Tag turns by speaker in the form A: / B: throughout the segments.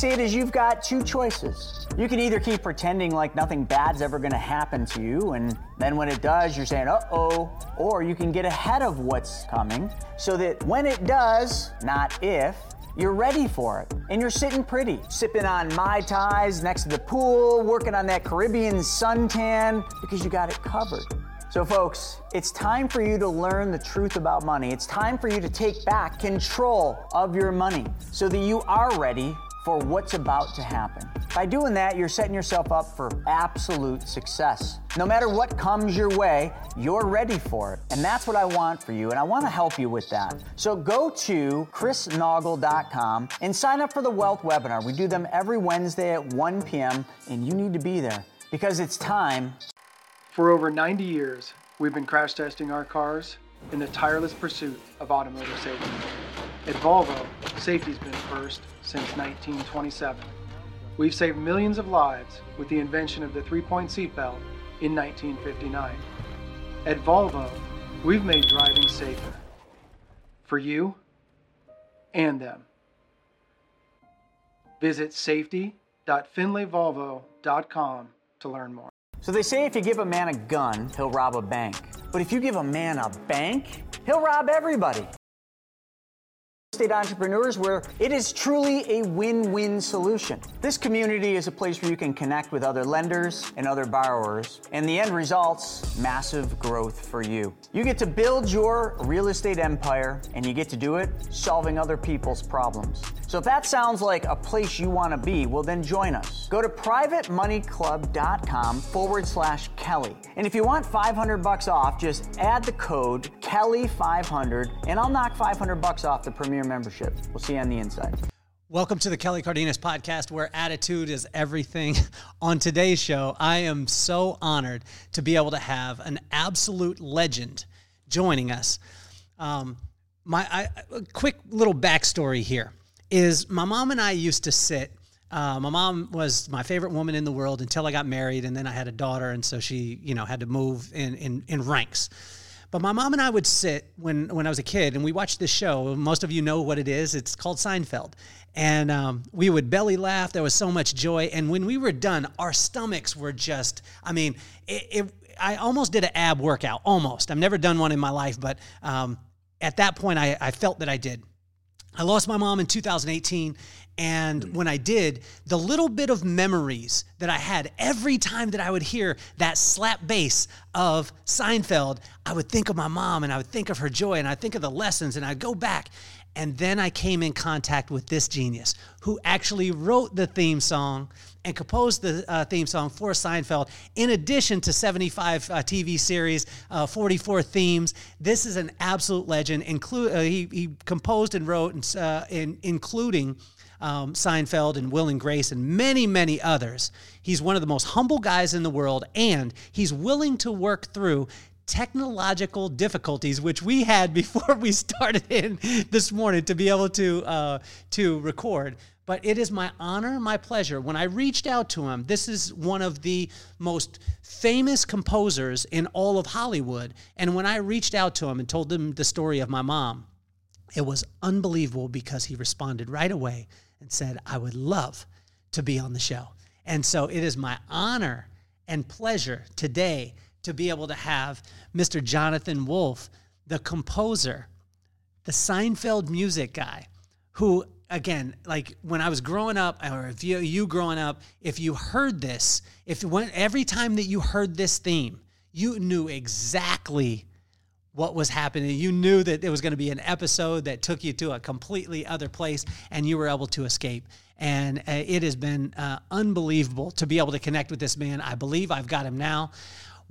A: see it is you've got two choices. You can either keep pretending like nothing bad's ever gonna happen to you, and then when it does, you're saying, uh oh, or you can get ahead of what's coming so that when it does, not if, you're ready for it. And you're sitting pretty, sipping on Mai Tais next to the pool, working on that Caribbean suntan because you got it covered. So, folks, it's time for you to learn the truth about money. It's time for you to take back control of your money so that you are ready for what's about to happen. By doing that, you're setting yourself up for absolute success. No matter what comes your way, you're ready for it. And that's what I want for you, and I want to help you with that. So go to chrisnaugle.com and sign up for the Wealth webinar. We do them every Wednesday at 1 p.m., and you need to be there because it's time
B: For over 90 years, we've been crash testing our cars in the tireless pursuit of automotive safety. At Volvo, safety's been first since 1927. We've saved millions of lives with the invention of the three-point seatbelt in 1959. At Volvo, we've made driving safer. For you and them. Visit safety.findlayvolvo.com to learn more.
A: So they say if you give a man a gun, he'll rob a bank. But if you give a man a bank, he'll rob everybody. Estate entrepreneurs where it is truly a win-win solution. This community is a place where you can connect with other lenders and other borrowers, and the end results, massive growth for you. You get to build your real estate empire and you get to do it solving other people's problems. So if that sounds like a place you want to be, well then join us. Go to privatemoneyclub.com forward slash Kelly. And if you want 500 bucks off, just add the code Kelly500 and I'll knock 500 bucks off the premier membership. We'll see you on the inside.
C: Welcome to the Kelly Cardenas podcast, where attitude is everything. On today's show, I am so honored to be able to have an absolute legend joining us. Um, my I, a quick little backstory here is my mom and I used to sit. Uh, my mom was my favorite woman in the world until I got married, and then I had a daughter, and so she, you know, had to move in in, in ranks. But my mom and I would sit when when I was a kid, and we watched this show. Most of you know what it is. It's called Seinfeld, and um, we would belly laugh. There was so much joy, and when we were done, our stomachs were just—I mean, it, it, I almost did an ab workout. Almost. I've never done one in my life, but um, at that point, I, I felt that I did. I lost my mom in 2018. And when I did, the little bit of memories that I had every time that I would hear that slap bass of Seinfeld, I would think of my mom and I would think of her joy and I'd think of the lessons and I'd go back. And then I came in contact with this genius who actually wrote the theme song and composed the uh, theme song for Seinfeld, in addition to 75 uh, TV series, uh, 44 themes. This is an absolute legend. Include uh, he, he composed and wrote, and, uh, in, including um, Seinfeld and Will and Grace and many, many others. He's one of the most humble guys in the world, and he's willing to work through technological difficulties, which we had before we started in this morning to be able to uh, to record. But it is my honor, my pleasure. When I reached out to him, this is one of the most famous composers in all of Hollywood. And when I reached out to him and told him the story of my mom, it was unbelievable because he responded right away and said, I would love to be on the show. And so it is my honor and pleasure today to be able to have Mr. Jonathan Wolff, the composer, the Seinfeld music guy, who, again, like when I was growing up, or if you, you growing up, if you heard this, if when, every time that you heard this theme, you knew exactly what was happening. You knew that there was going to be an episode that took you to a completely other place and you were able to escape. And uh, it has been uh, unbelievable to be able to connect with this man. I believe I've got him now.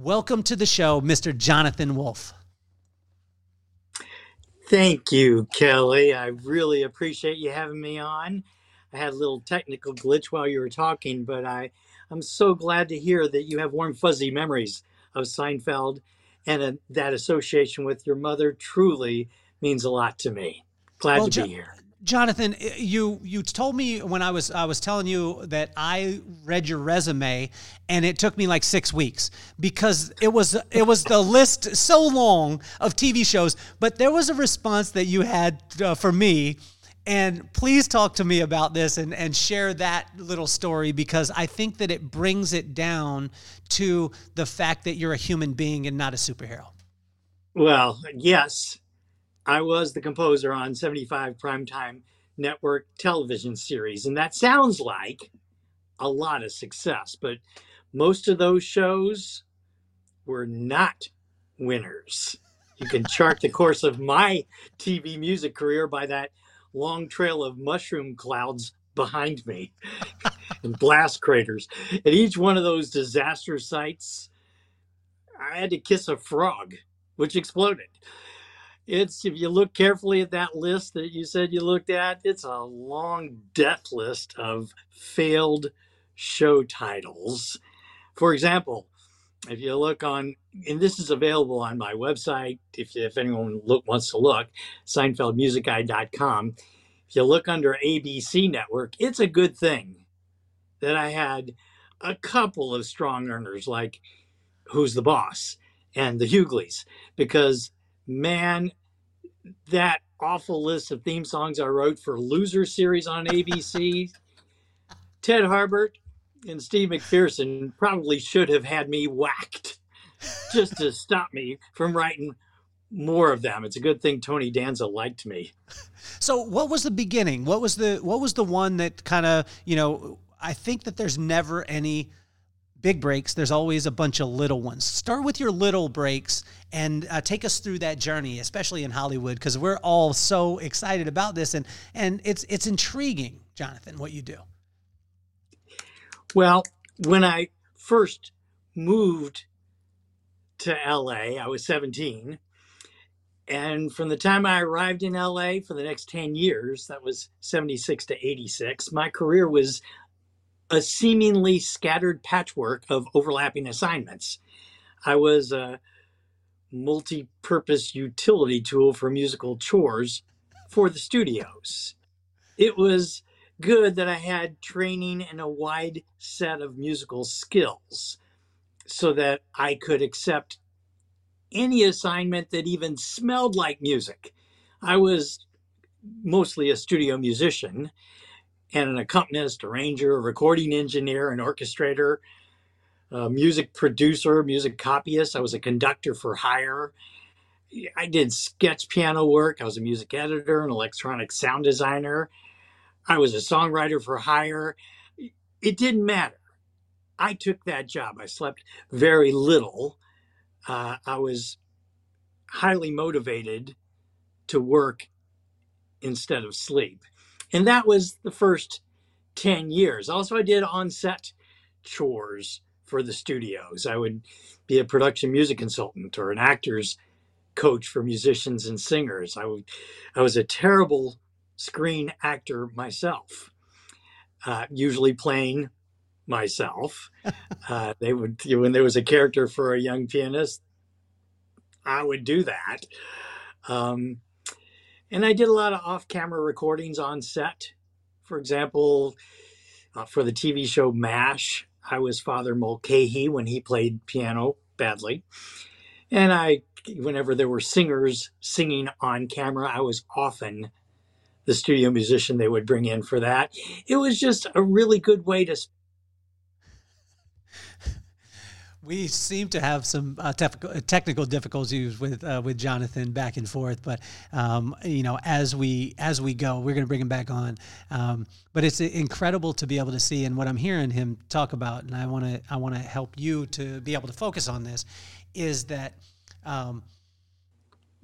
C: Welcome to the show, Mr. Jonathan Wolff.
D: Thank you, Kelly. I really appreciate you having me on. I had a little technical glitch while you were talking, but I, I'm so glad to hear that you have warm, fuzzy memories of Seinfeld and uh that association with your mother truly means a lot to me. Glad
C: Well,
D: to
C: Jo-
D: be here.
C: Jonathan, you you told me when I was I was telling you that I read your resume and it took me like 6 weeks because it was it was the list so long of TV shows but there was a response that you had uh, for me And please talk to me about this and, and share that little story because I think that it brings it down to the fact that you're a human being and not a superhero.
D: Well, yes, I was the composer on 75 primetime network television series, and that sounds like a lot of success, but most of those shows were not winners. You can chart the course of my TV music career by that long trail of mushroom clouds behind me and blast craters. At each one of those disaster sites, I had to kiss a frog, which exploded. It's if you look carefully at that list that you said you looked at, it's a long death list of failed show titles. For example, if you look on, and this is available on my website, if, if anyone look, wants to look, SeinfeldMusicGuy.com. If you look under ABC Network, it's a good thing that I had a couple of strong earners like Who's the Boss and the Hughleys, because man, that awful list of theme songs I wrote for Loser series on ABC, Ted Harbert, and Steve McPherson probably should have had me whacked just to stop me from writing more of them. It's a good thing Tony Danza liked me.
C: So, what was the beginning? What was the what was the one that kind of you know? I think that there's never any big breaks. There's always a bunch of little ones. Start with your little breaks and uh, take us through that journey, especially in Hollywood, because we're all so excited about this and and it's it's intriguing, Jonathan, what you do.
D: Well, when I first moved to LA, I was 17. And from the time I arrived in LA for the next 10 years, that was 76 to 86, my career was a seemingly scattered patchwork of overlapping assignments. I was a multi purpose utility tool for musical chores for the studios. It was good that I had training and a wide set of musical skills so that I could accept any assignment that even smelled like music. I was mostly a studio musician and an accompanist, arranger, a recording engineer, an orchestrator, a music producer, music copyist. I was a conductor for hire. I did sketch piano work. I was a music editor, an electronic sound designer. I was a songwriter for hire. It didn't matter. I took that job. I slept very little. Uh, I was highly motivated to work instead of sleep. And that was the first 10 years. Also, I did on set chores for the studios. I would be a production music consultant or an actor's coach for musicians and singers. I, would, I was a terrible screen actor myself, uh, usually playing myself. Uh, they would when there was a character for a young pianist, I would do that. Um, and I did a lot of off-camera recordings on set. For example, uh, for the TV show MASH, I was Father Mulcahy when he played piano badly, and I, whenever there were singers singing on camera, I was often the studio musician they would bring in for that. It was just a really good way to.
C: We seem to have some uh, tef- technical difficulties with uh, with Jonathan back and forth, but um, you know, as we as we go, we're going to bring him back on. Um, but it's incredible to be able to see, and what I'm hearing him talk about, and I want to I want to help you to be able to focus on this, is that. Um,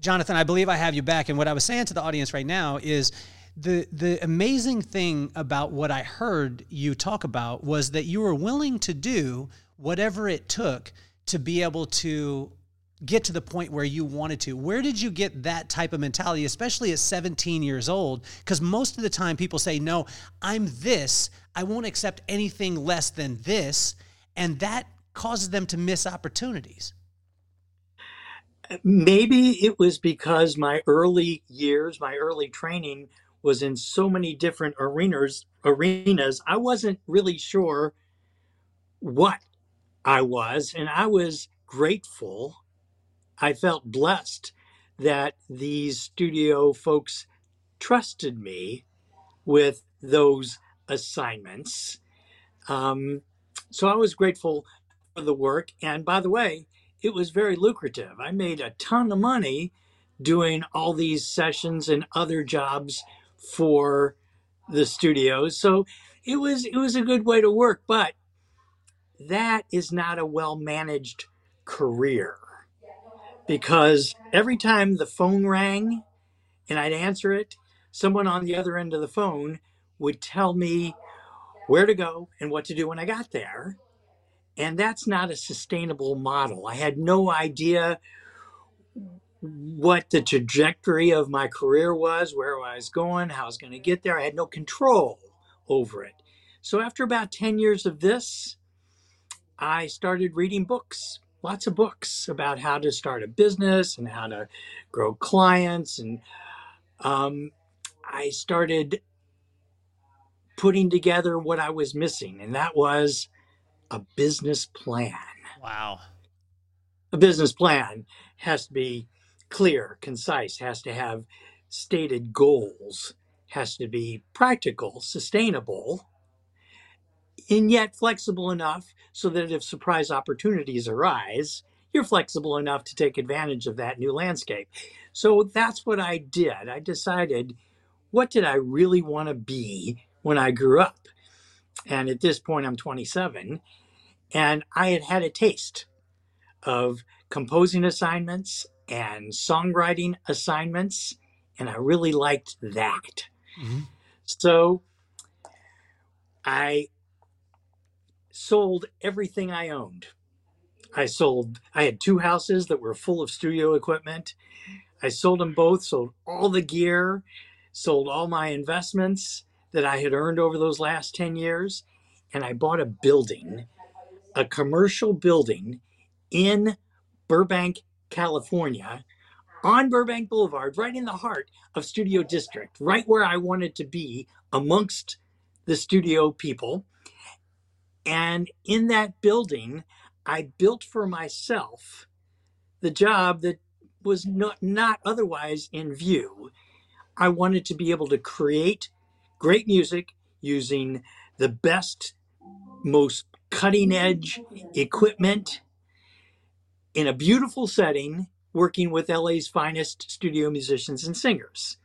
C: Jonathan, I believe I have you back. And what I was saying to the audience right now is the the amazing thing about what I heard you talk about was that you were willing to do whatever it took to be able to get to the point where you wanted to. Where did you get that type of mentality, especially at 17 years old? Because most of the time people say, No, I'm this. I won't accept anything less than this. And that causes them to miss opportunities.
D: Maybe it was because my early years, my early training was in so many different arenas arenas i wasn't really sure what i was and i was grateful i felt blessed that these studio folks trusted me with those assignments. Um, so I was grateful for the work. And by the way, it was very lucrative. I made a ton of money doing all these sessions and other jobs for the studios. So it was it was a good way to work, but that is not a well managed career because every time the phone rang and I'd answer it, someone on the other end of the phone would tell me where to go and what to do when I got there. And that's not a sustainable model. I had no idea what the trajectory of my career was, where I was going, how I was going to get there. I had no control over it. So after about 10 years of this, I started reading books, lots of books about how to start a business and how to grow clients. And um, I started putting together what I was missing, and that was a business plan.
C: Wow.
D: A business plan has to be clear, concise, has to have stated goals, has to be practical, sustainable, and yet flexible enough so that if surprise opportunities arise, you're flexible enough to take advantage of that new landscape. So that's what I did. I decided what did I really want to be when I grew up? And at this point, I'm 27, and I had had a taste of composing assignments and songwriting assignments, and I really liked that. Mm-hmm. So I sold everything I owned. I sold, I had two houses that were full of studio equipment. I sold them both, sold all the gear, sold all my investments that I had earned over those last 10 years, and I bought a building, a commercial building in Burbank, California, on Burbank Boulevard, right in the heart of Studio District, right where I wanted to be amongst the studio people. And in that building, I built for myself the job that was not, not otherwise in view. I wanted to be able to create great music using the best, most cutting edge equipment in a beautiful setting, working with LA's finest studio musicians and singers.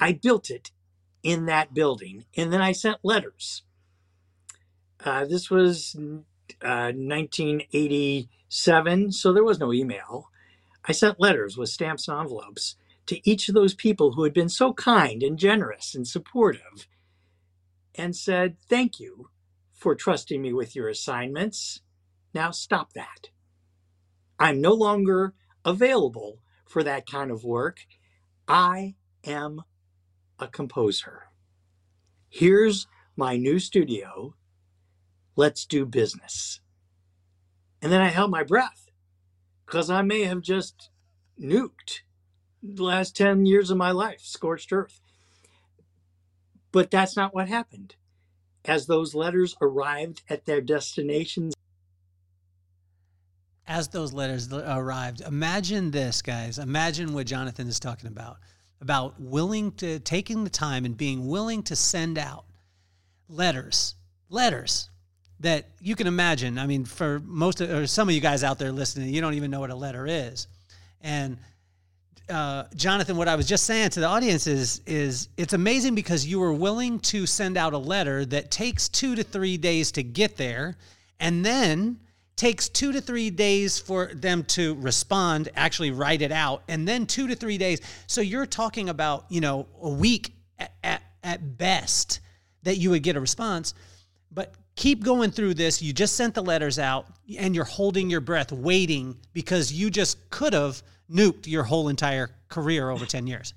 D: I built it in that building, and then I sent letters. Uh, this was uh, 1987, so there was no email. I sent letters with stamps and envelopes to each of those people who had been so kind and generous and supportive and said, Thank you for trusting me with your assignments. Now stop that. I'm no longer available for that kind of work. I am a composer. Here's my new studio. Let's do business. And then I held my breath because I may have just nuked the last 10 years of my life, scorched earth. But that's not what happened. As those letters arrived at their destinations,
C: as those letters arrived, imagine this, guys. Imagine what Jonathan is talking about about willing to taking the time and being willing to send out letters, letters that you can imagine. I mean, for most of, or some of you guys out there listening, you don't even know what a letter is. And uh, Jonathan, what I was just saying to the audience is, is it's amazing because you were willing to send out a letter that takes two to three days to get there, and then takes two to three days for them to respond, actually write it out, and then two to three days. So you're talking about, you know, a week at, at, at best that you would get a response. Keep going through this. You just sent the letters out and you're holding your breath, waiting because you just could have nuked your whole entire career over 10 years.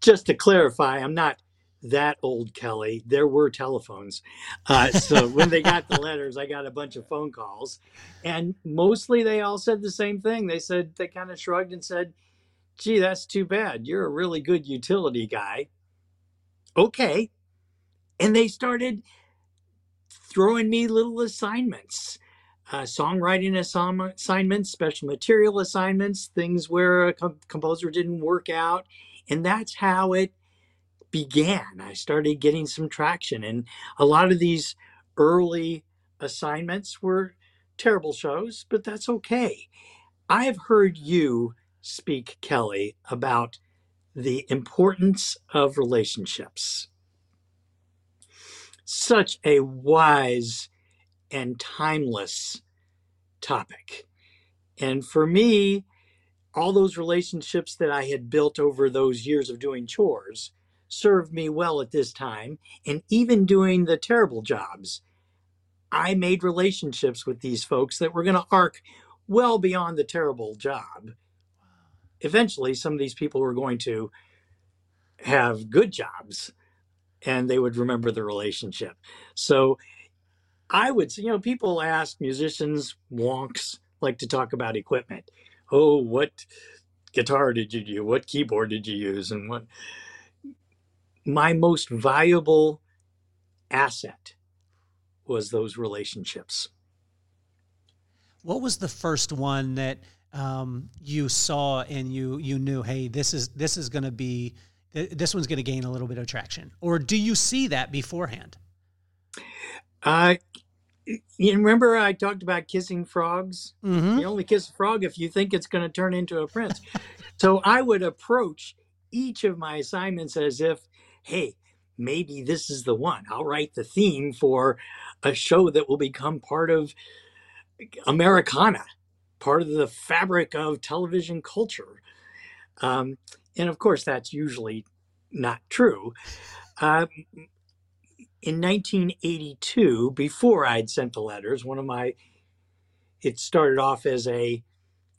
D: Just to clarify, I'm not that old, Kelly. There were telephones. Uh, so when they got the letters, I got a bunch of phone calls. And mostly they all said the same thing. They said, they kind of shrugged and said, gee, that's too bad. You're a really good utility guy. Okay. And they started throwing me little assignments uh, songwriting assignments, special material assignments, things where a composer didn't work out. And that's how it began. I started getting some traction. And a lot of these early assignments were terrible shows, but that's okay. I've heard you speak, Kelly, about the importance of relationships. Such a wise and timeless topic. And for me, all those relationships that I had built over those years of doing chores served me well at this time. And even doing the terrible jobs, I made relationships with these folks that were going to arc well beyond the terrible job. Eventually, some of these people were going to have good jobs and they would remember the relationship. So I would, you know, people ask musicians, wonks, like to talk about equipment. Oh, what guitar did you do? What keyboard did you use? And what my most valuable asset was those relationships.
C: What was the first one that um, you saw and you you knew, hey, this is this is going to be this one's going to gain a little bit of traction, or do you see that beforehand?
D: Uh, you remember I talked about kissing frogs?
C: Mm-hmm.
D: You only kiss a frog if you think it's going to turn into a prince. so I would approach each of my assignments as if, hey, maybe this is the one. I'll write the theme for a show that will become part of Americana, part of the fabric of television culture. Um, and of course, that's usually not true. Uh, in 1982, before I'd sent the letters, one of my, it started off as a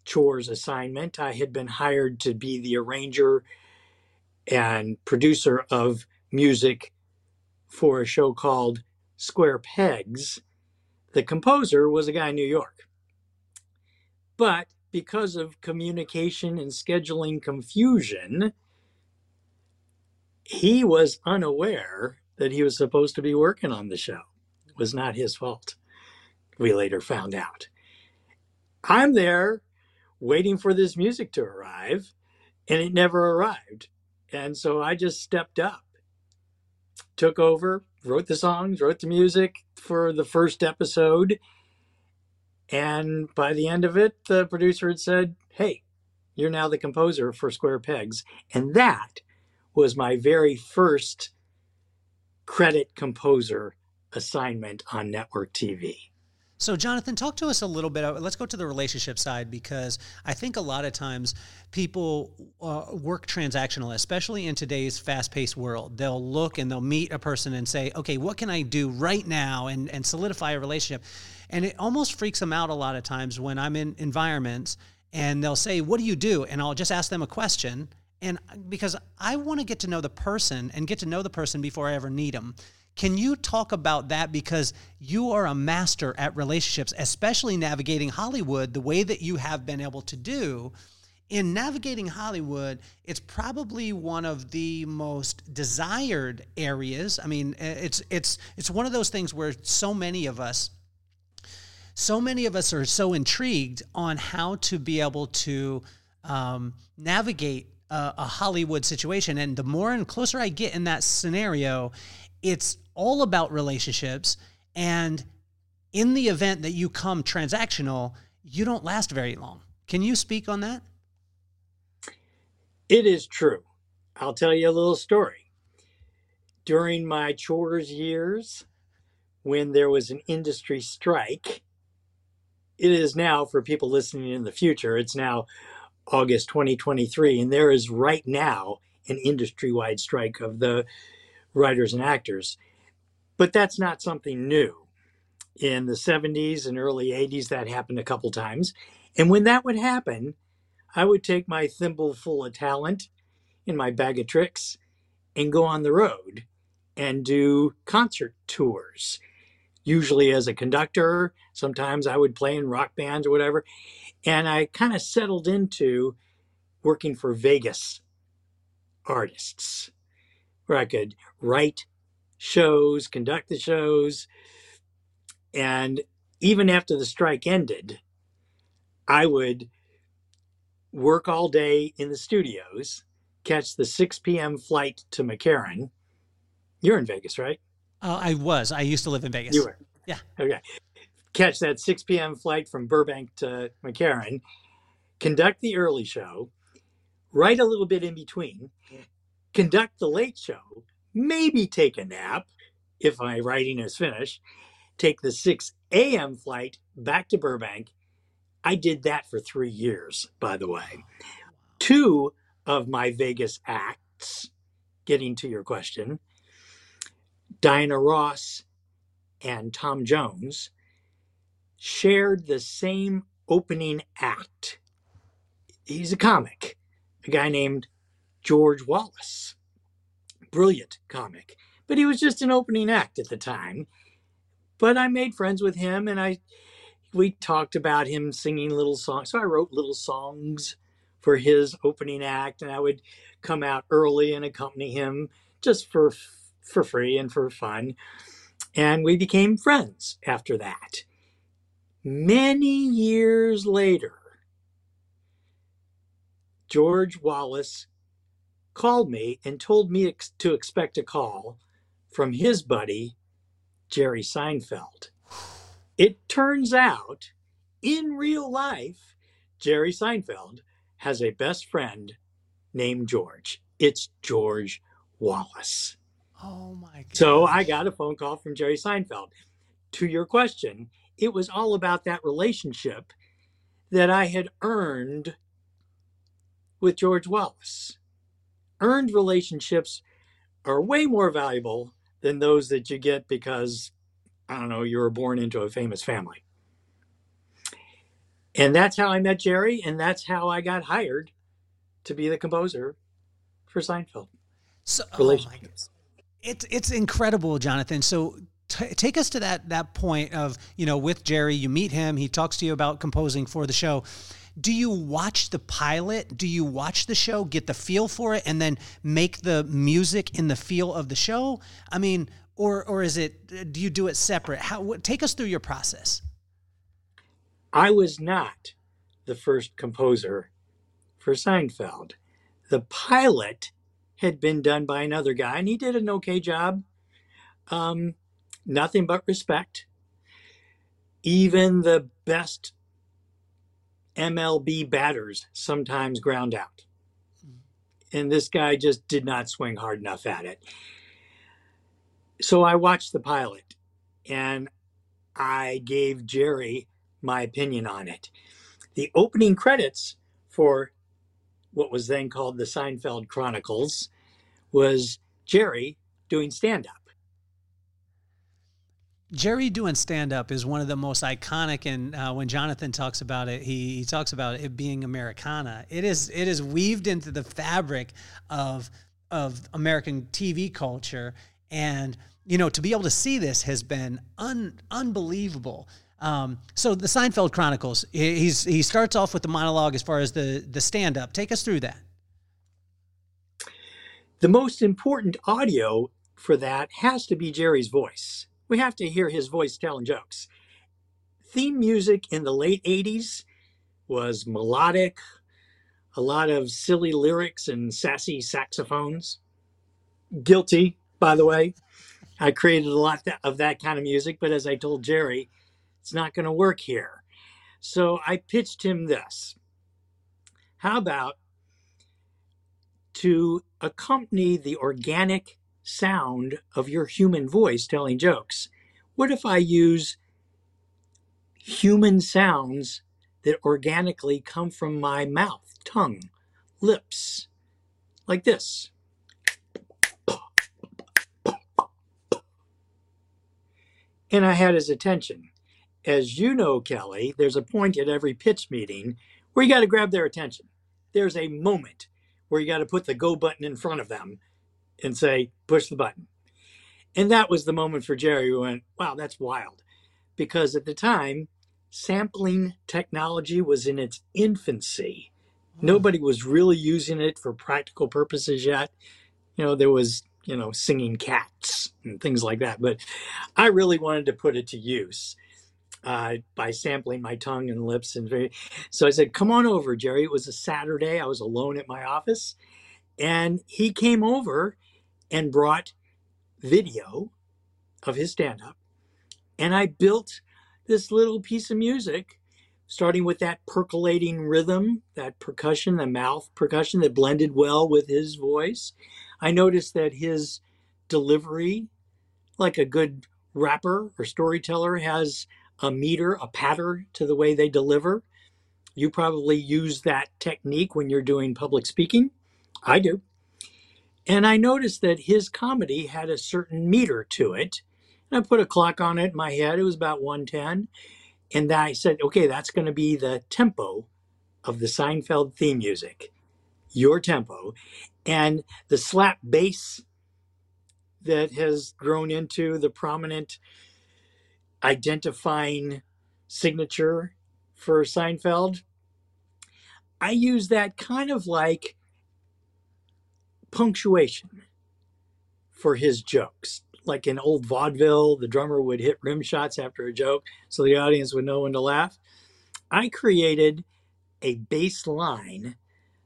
D: chores assignment. I had been hired to be the arranger and producer of music for a show called Square Pegs. The composer was a guy in New York. But because of communication and scheduling confusion, he was unaware that he was supposed to be working on the show. It was not his fault. We later found out. I'm there waiting for this music to arrive, and it never arrived. And so I just stepped up, took over, wrote the songs, wrote the music for the first episode. And by the end of it, the producer had said, Hey, you're now the composer for Square Pegs. And that was my very first credit composer assignment on network TV.
C: So, Jonathan, talk to us a little bit. Let's go to the relationship side because I think a lot of times people uh, work transactional, especially in today's fast paced world. They'll look and they'll meet a person and say, okay, what can I do right now and, and solidify a relationship? And it almost freaks them out a lot of times when I'm in environments and they'll say, what do you do? And I'll just ask them a question and because I want to get to know the person and get to know the person before I ever need them. Can you talk about that because you are a master at relationships, especially navigating Hollywood the way that you have been able to do? In navigating Hollywood, it's probably one of the most desired areas. I mean, it's it's it's one of those things where so many of us so many of us are so intrigued on how to be able to um, navigate a, a Hollywood situation. And the more and closer I get in that scenario, it's all about relationships. And in the event that you come transactional, you don't last very long. Can you speak on that?
D: It is true. I'll tell you a little story. During my chores years, when there was an industry strike, it is now for people listening in the future, it's now August 2023, and there is right now an industry wide strike of the writers and actors. But that's not something new. In the 70s and early 80s, that happened a couple times. And when that would happen, I would take my thimble full of talent and my bag of tricks and go on the road and do concert tours. Usually as a conductor, sometimes I would play in rock bands or whatever. And I kind of settled into working for Vegas artists where I could write shows, conduct the shows. And even after the strike ended, I would work all day in the studios catch the 6 p.m. flight to McCarran. You're in Vegas, right?
C: Uh, I was. I used to live in Vegas.
D: You were.
C: Yeah.
D: Okay. Catch that 6 p.m. flight from Burbank to McCarran, conduct the early show, write a little bit in between, conduct the late show, maybe take a nap if my writing is finished, take the 6 a.m. flight back to Burbank. I did that for three years, by the way. Two of my Vegas acts, getting to your question, Diana Ross and Tom Jones shared the same opening act. He's a comic, a guy named George Wallace. Brilliant comic. But he was just an opening act at the time. But I made friends with him and I we talked about him singing little songs. So I wrote little songs for his opening act and I would come out early and accompany him just for for free and for fun. And we became friends after that. Many years later, George Wallace called me and told me ex- to expect a call from his buddy, Jerry Seinfeld. It turns out, in real life, Jerry Seinfeld has a best friend named George. It's George Wallace.
C: Oh my god.
D: So I got a phone call from Jerry Seinfeld. To your question, it was all about that relationship that I had earned with George Wallace. Earned relationships are way more valuable than those that you get because, I don't know, you were born into a famous family. And that's how I met Jerry, and that's how I got hired to be the composer for Seinfeld.
C: So, oh. It's it's incredible, Jonathan. So t- take us to that that point of you know with Jerry. You meet him. He talks to you about composing for the show. Do you watch the pilot? Do you watch the show, get the feel for it, and then make the music in the feel of the show? I mean, or or is it? Do you do it separate? How? What, take us through your process.
D: I was not the first composer for Seinfeld. The pilot had been done by another guy, and he did an okay job. Um, nothing but respect. Even the best MLB batters sometimes ground out. Hmm. And this guy just did not swing hard enough at it. So I watched the pilot and I gave Jerry my opinion on it. The opening credits for what was then called the Seinfeld Chronicles was Jerry doing stand up.
C: Jerry doing stand up is one of the most iconic, and uh, when Jonathan talks about it, he, he talks about it being Americana. It is it is weaved into the fabric of of American TV culture, and you know to be able to see this has been un, unbelievable. Um, so the Seinfeld Chronicles, he- he's he starts off with the monologue as far as the the stand up. Take us through that.
D: The most important audio for that has to be Jerry's voice. We have to hear his voice telling jokes. Theme music in the late 80s was melodic, a lot of silly lyrics and sassy saxophones. Guilty, by the way. I created a lot of that kind of music, but as I told Jerry, it's not going to work here. So I pitched him this. How about to accompany the organic sound of your human voice telling jokes? What if I use human sounds that organically come from my mouth, tongue, lips, like this? And I had his attention. As you know, Kelly, there's a point at every pitch meeting where you got to grab their attention. There's a moment where you got to put the go button in front of them and say, push the button. And that was the moment for Jerry who went, wow, that's wild. Because at the time, sampling technology was in its infancy. Nobody was really using it for practical purposes yet. You know, there was, you know, singing cats and things like that. But I really wanted to put it to use uh, by sampling my tongue and lips. And very, so I said, come on over, Jerry. It was a Saturday. I was alone at my office And he came over and brought video of his stand up. And I built this little piece of music, starting with that percolating rhythm, that percussion, the mouth percussion that blended well with his voice. I noticed that his delivery, like a good rapper or storyteller, has a meter, a pattern to the way they deliver. You probably use that technique when you're doing public speaking. I do. And I noticed that his comedy had a certain meter to it. And I put a clock on it in my head. It was about 110. And then I said, okay, that's going to be the tempo of the Seinfeld theme music, your tempo. And the slap bass that has grown into the prominent identifying signature for Seinfeld. I use that kind of like punctuation for his jokes. Like in old vaudeville, the drummer would hit rim shots after a joke so the audience would know when to laugh. I created a bass line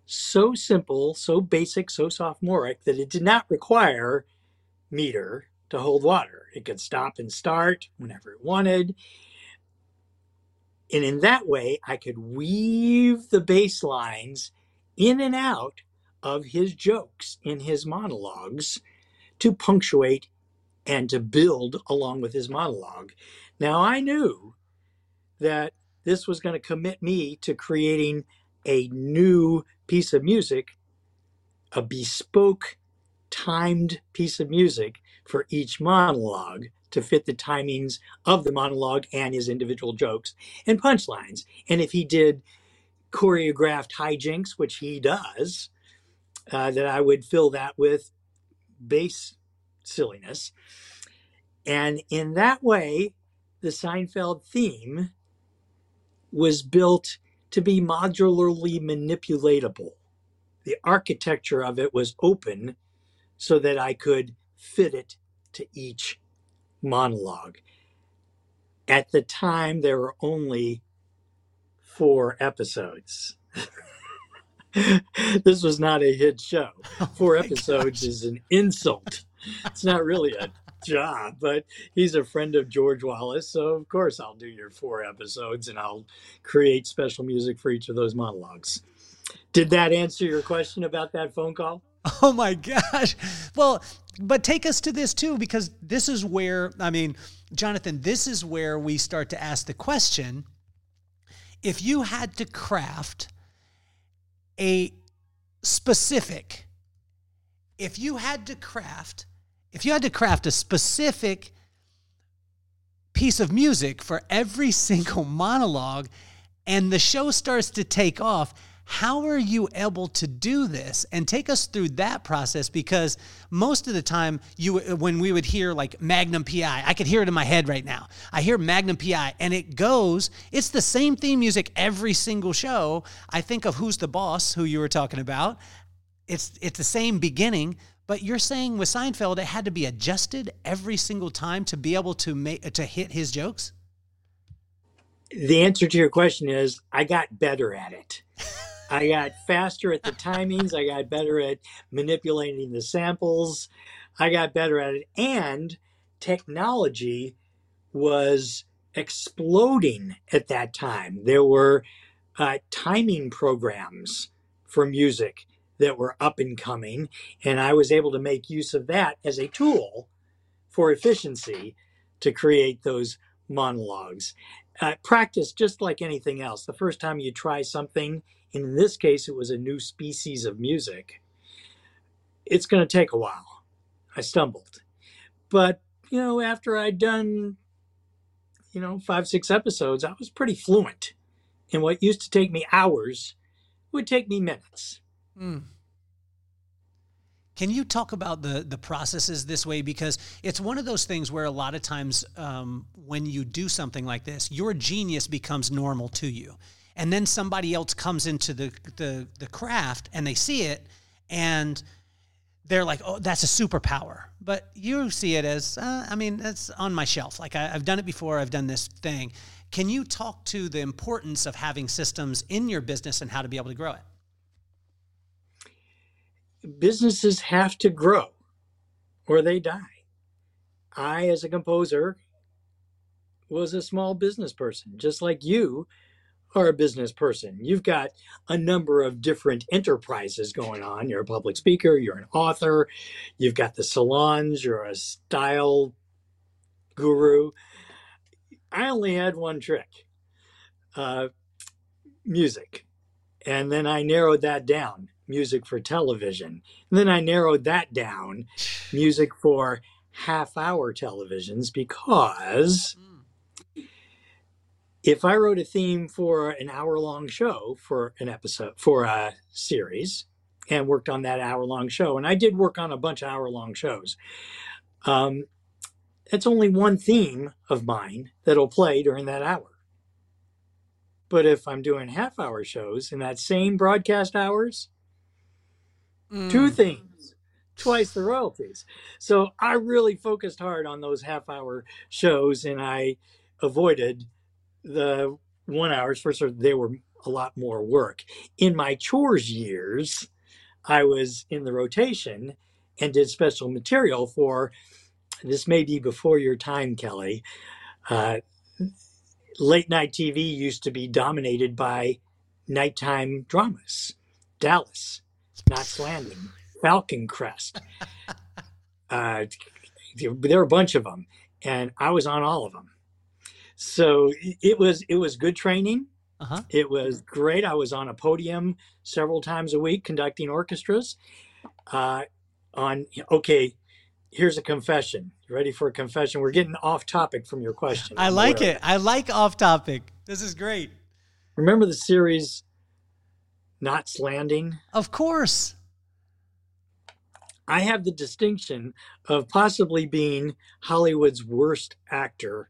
D: so simple, so basic, so sophomoric that it did not require meter to hold water. It could stop and start whenever it wanted. And in that way, I could weave the bass lines in and out of his jokes in his monologues to punctuate and to build along with his monologue. Now, I knew that this was going to commit me to creating a new piece of music, a bespoke, timed piece of music for each monologue to fit the timings of the monologue and his individual jokes and punchlines. And if he did choreographed hijinks, which he does, uh, that I would fill that with bass silliness. And in that way, the Seinfeld theme was built to be modularly manipulatable. The architecture of it was open so that I could fit it to each monologue. At the time, there were only four episodes. this was not a hit show. Oh four episodes gosh. is an insult. It's not really a job, but he's a friend of George Wallace. So, of course, I'll do your four episodes and I'll create special music for each of those monologues. Did that answer your question about that phone call?
C: Oh my gosh. Well, but take us to this too, because this is where, I mean, Jonathan, this is where we start to ask the question if you had to craft a specific, if you had to craft, if you had to craft a specific piece of music for every single monologue and the show starts to take off, how are you able to do this? And take us through that process because most of the time, you when we would hear like Magnum PI, I could hear it in my head right now. I hear Magnum PI, and it goes. It's the same theme music every single show. I think of Who's the Boss, who you were talking about. It's it's the same beginning, but you're saying with Seinfeld, it had to be adjusted every single time to be able to make to hit his jokes.
D: The answer to your question is I got better at it. I got faster at the timings. I got better at manipulating the samples. I got better at it. And technology was exploding at that time. There were uh, timing programs for music that were up and coming. And I was able to make use of that as a tool for efficiency to create those monologues. Uh, practice just like anything else. The first time you try something, in this case, it was a new species of music. It's going to take a while. I stumbled. But, you know, after I'd done, you know, five, six episodes, I was pretty fluent. And what used to take me hours would take me minutes. Mm.
C: Can you talk about the the processes this way because it's one of those things where a lot of times um, when you do something like this, your genius becomes normal to you and then somebody else comes into the the, the craft and they see it and they're like, oh, that's a superpower. But you see it as, uh, I mean, it's on my shelf. Like I, I've done it before. I've done this thing. Can you talk to the importance of having systems in your business and how to be able to grow it?
D: businesses have to grow or they die. I, as a composer, was a small business person, just like you are a business person. You've got a number of different enterprises going on. You're a public speaker, you're an author, you've got the salons, you're a style guru. I only had one trick uh, music. And then I narrowed that down music for television. And then I narrowed that down music for half hour televisions because if I wrote a theme for an hour long show for an episode, for a series, and worked on that hour long show, and I did work on a bunch of hour long shows, um, it's only one theme of mine that'll play during that hour. But if I'm doing half hour shows in that same broadcast hours, mm. two themes, twice the royalties. So I really focused hard on those half hour shows and I avoided the one hours sure they were a lot more work. In my chores years, I was in the rotation and did special material for this may be before your time, Kelly. Uh, late night TV used to be dominated by nighttime dramas. Dallas, Knots Landing, Falcon Crest. Uh, there were a bunch of them, and I was on all of them so it was it was good training. Uh-huh. It was great. I was on a podium several times a week conducting orchestras. Uh, on okay, here's a confession. You ready for a confession? We're getting off topic from your question.
C: I like it. I like off topic. This is great.
D: Remember the series Knots Landing?
C: Of course.
D: I have the distinction of possibly being Hollywood's worst actor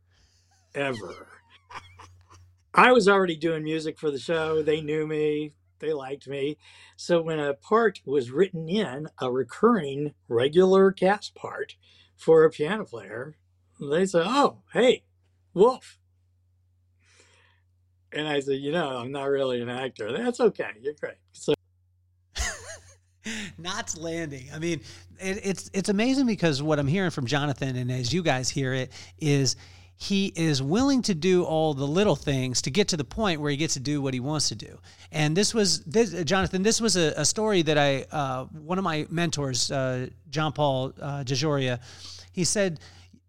D: ever. I was already doing music for the show. They knew me, they liked me. So when a part was written in, a recurring regular cast part for a piano player, they said, Oh, hey, Wolff. And I said, You know, I'm not really an actor. That's okay. You're great. So
C: Knots Landing. I mean, it, it's it's amazing because what I'm hearing from Jonathan and as you guys hear it is he is willing to do all the little things to get to the point where he gets to do what he wants to do. And this was, this, Jonathan, this was a, a story that I, uh, one of my mentors, uh, John Paul uh, DeJoria, he said,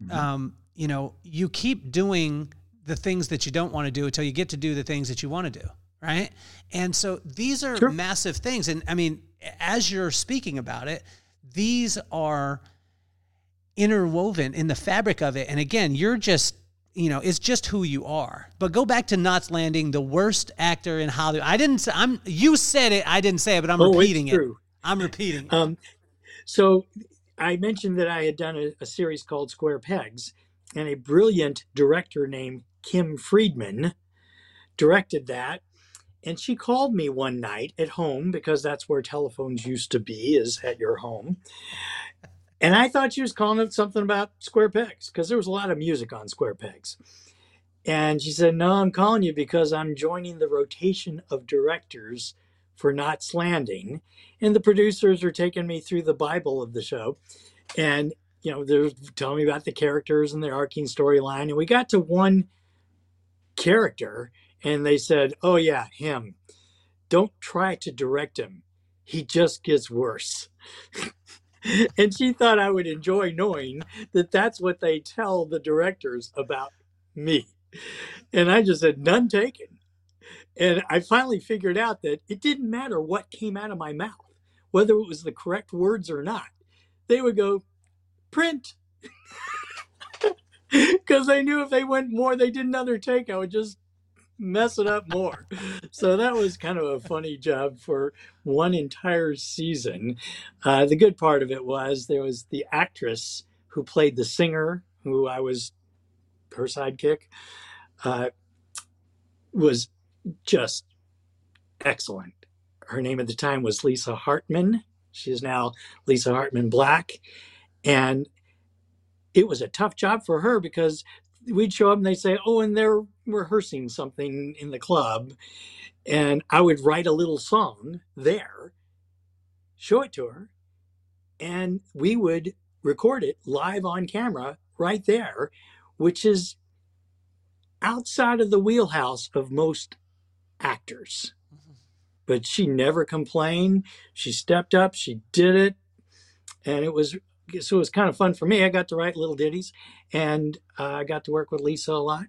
C: mm-hmm. um, you know, you keep doing the things that you don't want to do until you get to do the things that you want to do. Right. And so these are sure. massive things. And I mean, as you're speaking about it, these are interwoven in the fabric of it. And again, you're just you know, it's just who you are. But go back to Knots Landing, the worst actor in Hollywood. I didn't. Say, I'm. You said it. I didn't say it, but I'm oh, repeating it. I'm repeating. Um,
D: so I mentioned that I had done a, a, series called Square Pegs, and a brilliant director named Kim Friedman directed that. And she called me one night at home because that's where telephones used to be, is at your home. And I thought she was calling it something about square pegs because there was a lot of music on square pegs. And she said, No, I'm calling you because I'm joining the rotation of directors for Knots Landing. And the producers are taking me through the Bible of the show. And, you know, they're telling me about the characters and the arcing storyline. And we got to one character and they said, Oh, yeah, him. Don't try to direct him. He just gets worse. and she thought I would enjoy knowing that that's what they tell the directors about me. And I just said, none taken. And I finally figured out that it didn't matter what came out of my mouth, whether it was the correct words or not. They would go, print. Because they knew if they went more, they did another take, I would just mess it up more. so that was kind of a funny job for one entire season. Uh, the good part of it was there was the actress who played the singer, who I was her sidekick, uh, was just excellent. Her name at the time was Lisa Hartman. She is now Lisa Hartman Black. And it was a tough job for her because we'd show up and they'd say, "Oh, and they're rehearsing something in the club," and I would write a little song there, show it to her, and we would record it live on camera right there, which is outside of the wheelhouse of most actors. But she never complained. She stepped up, she did it, and it was so it was kind of fun for me. I got to write little ditties, and uh, I got to work with Lisa a lot.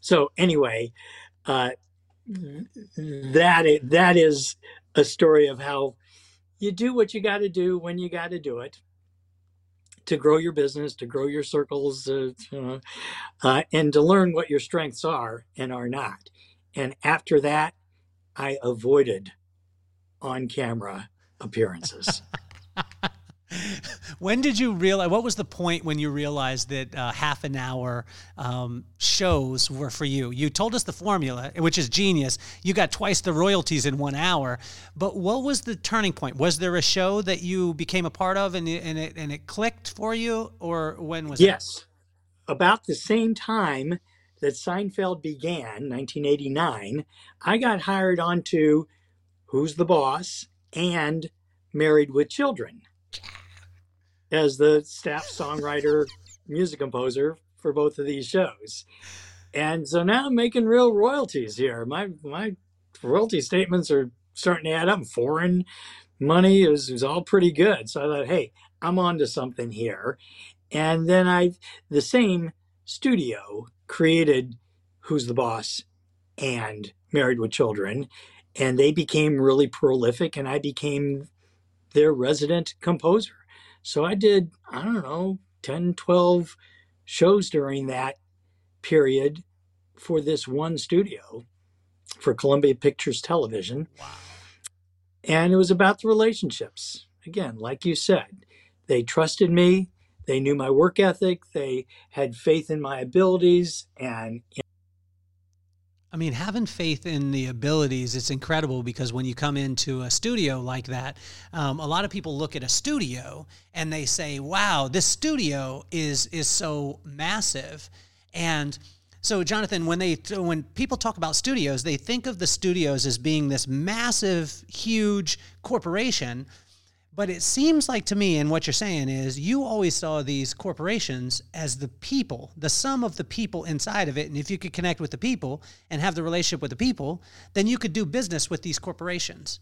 D: So anyway, uh, that is, that is a story of how you do what you got to do when you got to do it to grow your business, to grow your circles, uh, uh, and to learn what your strengths are and are not. And after that, I avoided on camera appearances.
C: when did you realize what was the point when you realized that uh, half an hour um, shows were for you? You told us the formula which is genius. You got twice the royalties in one hour. But what was the turning point? Was there a show that you became a part of and it, and it, and it clicked for you or when was
D: yes. That? about the same time that seinfeld began 1989 i got hired onto who's the boss and married with children as the staff songwriter, music composer for both of these shows. And so now I'm making real royalties here. My my royalty statements are starting to add up. Foreign money is, is all pretty good. So I thought, hey, I'm on to something here. And then I the same studio created Who's the Boss and Married with Children. And they became really prolific and I became their resident composer. So I did, I don't know, 10, 12 shows during that period for this one studio for Columbia Pictures Television. Wow. And it was about the relationships. Again, like you said, they trusted me. They knew my work ethic. They had faith in my abilities. And
C: I mean, having faith in the abilities, it's incredible because when you come into a studio like that, um, a lot of people look at a studio and they say, wow, this studio is, is so massive. And so, Jonathan, when they when people talk about studios, they think of the studios as being this massive, huge corporation. But it seems like to me, and what you're saying is, you always saw these corporations as the people, the sum of the people inside of it. And if you could connect with the people and have the relationship with the people, then you could do business with these corporations.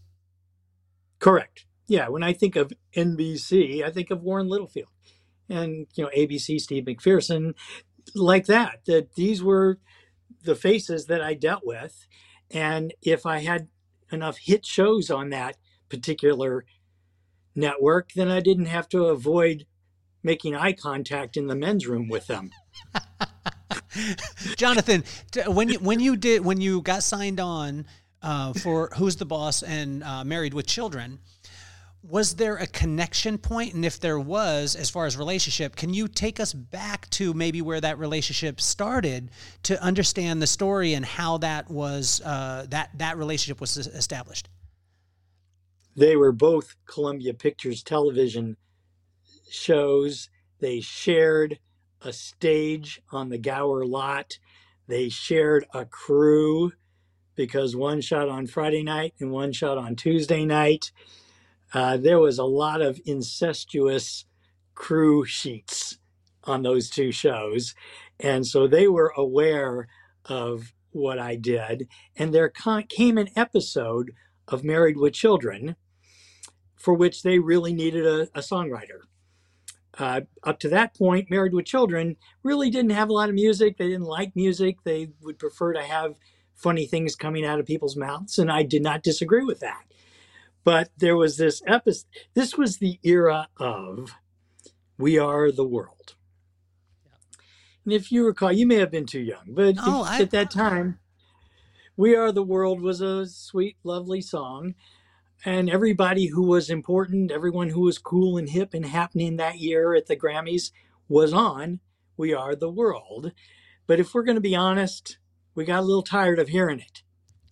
D: Correct. Yeah. When I think of NBC, I think of Warren Littlefield and, you know, ABC, Steve McPherson, like that, that these were the faces that I dealt with. And if I had enough hit shows on that particular network, then I didn't have to avoid making eye contact in the men's room with them.
C: Jonathan, when you, when you did when you got signed on uh, for Who's the Boss and uh, Married with Children, was there a connection point? And if there was, as far as relationship, can you take us back to maybe where that relationship started to understand the story and how that was uh, that that relationship was established?
D: They were both Columbia Pictures television shows. They shared a stage on the Gower lot. They shared a crew because one shot on Friday night and one shot on Tuesday night. Uh, there was a lot of incestuous crew sheets on those two shows. And so they were aware of what I did. And there came an episode of Married with Children for which they really needed a, a songwriter. Uh, up to that point, Married with Children really didn't have a lot of music. They didn't like music. They would prefer to have funny things coming out of people's mouths, and I did not disagree with that. But there was this episode. This was the era of "We Are the World," and if you recall, you may have been too young, but oh, if, I, at that time, "We Are the World" was a sweet, lovely song and everybody who was important, everyone who was cool and hip and happening that year at the Grammys was on We Are the World. But if we're going to be honest, we got a little tired of hearing it.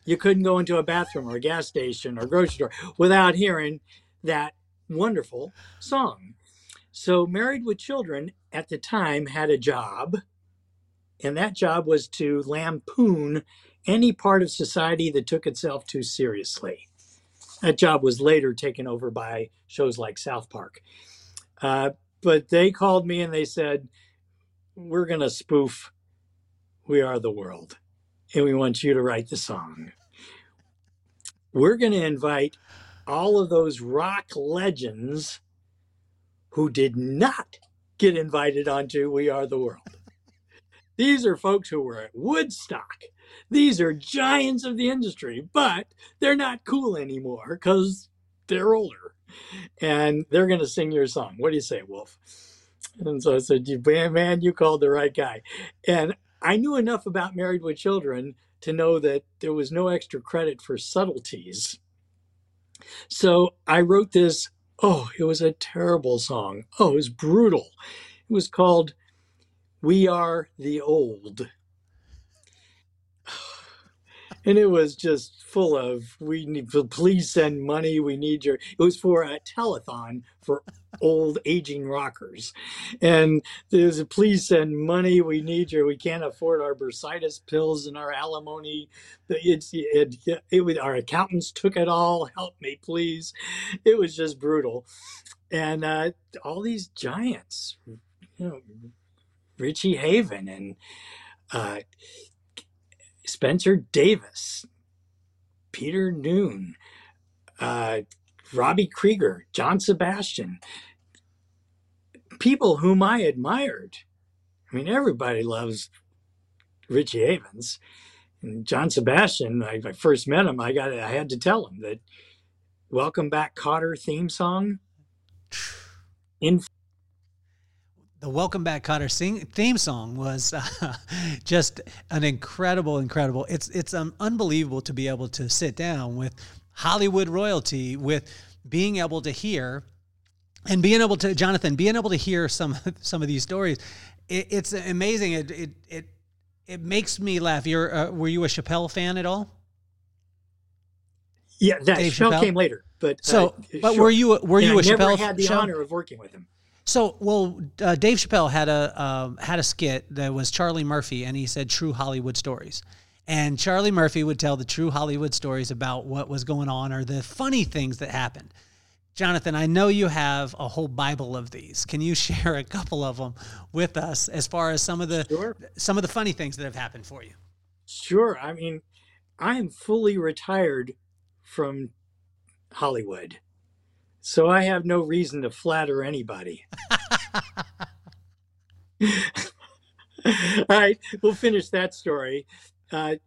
D: You couldn't go into a bathroom or a gas station or grocery store without hearing that wonderful song. So, Married with Children at the time had a job, and that job was to lampoon any part of society that took itself too seriously. That job was later taken over by shows like South Park. Uh, but they called me and they said, We're going to spoof We Are the World, and we want you to write the song. We're going to invite all of those rock legends who did not get invited onto We Are the World. These are folks who were at Woodstock. These are giants of the industry, but they're not cool anymore because they're older. And they're going to sing your song. What do you say, Wolff? And so I said, man, you called the right guy. And I knew enough about Married with Children to know that there was no extra credit for subtleties. So I wrote this. Oh, it was a terrible song. Oh, it was brutal. It was called We Are the Old and it was just full of we need please send money. We need your it was for a telethon for old aging rockers. And there's a please send money. We need your we can't afford our bursitis pills and our alimony. It's it, it, it our accountants took it all. Help me please. It was just brutal. And uh, all these giants you know richie haven and uh, Spencer Davis, Peter Noone, uh, Robbie Krieger, John Sebastian, people whom I admired. I mean, everybody loves Richie Havens. And John Sebastian, I, I first met him, I got I had to tell him that Welcome Back Kotter theme song in
C: the Welcome Back Kotter sing, theme song was uh, just an incredible, incredible. It's it's um, unbelievable to be able to sit down with Hollywood royalty, with being able to hear and being able to Jonathan, being able to hear some some of these stories. It, it's amazing. It it it it makes me laugh. You're uh, were you a Chappelle fan at all?
D: Yeah, that Dave Chappelle, Chappelle came later, but
C: so uh, but sure. were you were you a
D: I
C: Chappelle?
D: Never had the honor of working with him.
C: So, well, uh, Dave Chappelle had a um, had a skit that was Charlie Murphy, and he said true Hollywood stories. And Charlie Murphy would tell the true Hollywood stories about what was going on or the funny things that happened. Jonathan, I know you have a whole Bible of these. Can you share a couple of them with us as far as some of the sure. some of the funny things that have happened for you?
D: Sure. I mean, I am fully retired from Hollywood. So I have no reason to flatter anybody. All right, we'll finish that story. Uh,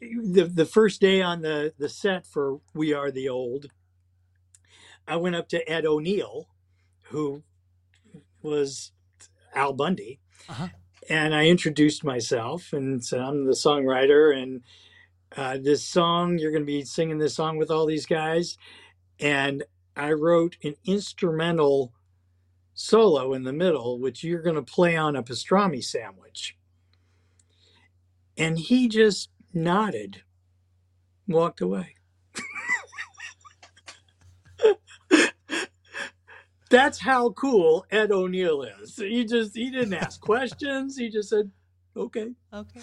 D: the the first day on the the set for We Are the Old, I went up to Ed O'Neill, who was Al Bundy, uh-huh. and I introduced myself and said I'm the songwriter and uh, this song you're going to be singing this song with all these guys, and I wrote an instrumental solo in the middle, which you're going to play on a pastrami sandwich. And he just nodded, walked away. That's how cool Ed O'Neill is. He just he didn't ask questions. He just said, "Okay,
C: okay."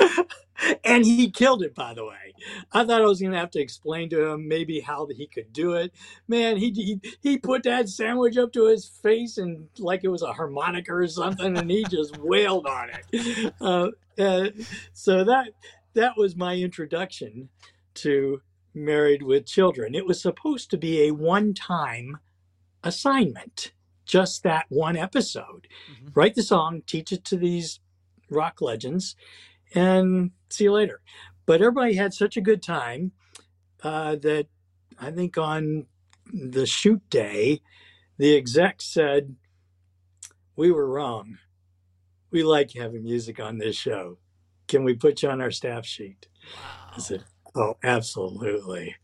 D: and he killed it by the way. I thought i was going to have to explain to him maybe how he could do it. Man he, he he put that sandwich up to his face and like it was a harmonica or something and he just wailed on it. Uh, uh, so that that was my introduction to married with children. It was supposed to be a one-time assignment just that one episode. Mm-hmm. write the song teach it to these rock legends and see you later. But everybody had such a good time uh, that I think on the shoot day, the exec said, We were wrong. We like having music on this show. Can we put you on our staff sheet? Wow. I said, Oh, absolutely.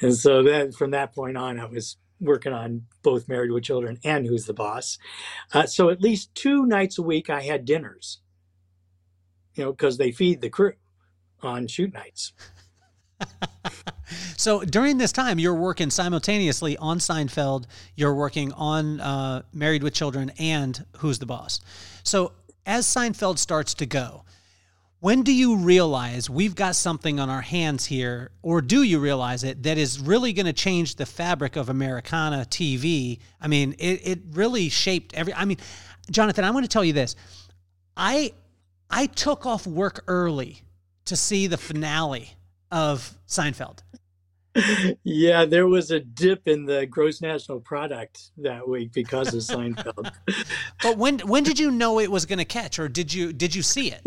D: And so then from that point on, I was working on both Married with Children and Who's the Boss. Uh, so at least two nights a week, I had dinners you know, because they feed the crew on shoot nights.
C: so during this time, you're working simultaneously on Seinfeld. You're working on uh, Married with Children and Who's the Boss. So as Seinfeld starts to go, when do you realize we've got something on our hands here, or do you realize it, that is really going to change the fabric of Americana TV? I mean, it, it really shaped every. I mean, Jonathan, I want to tell you this. I I took off work early to see the finale of Seinfeld.
D: Yeah, there was a dip in the gross national product that week because of Seinfeld.
C: but when when did you know it was going to catch, or did you did you see it?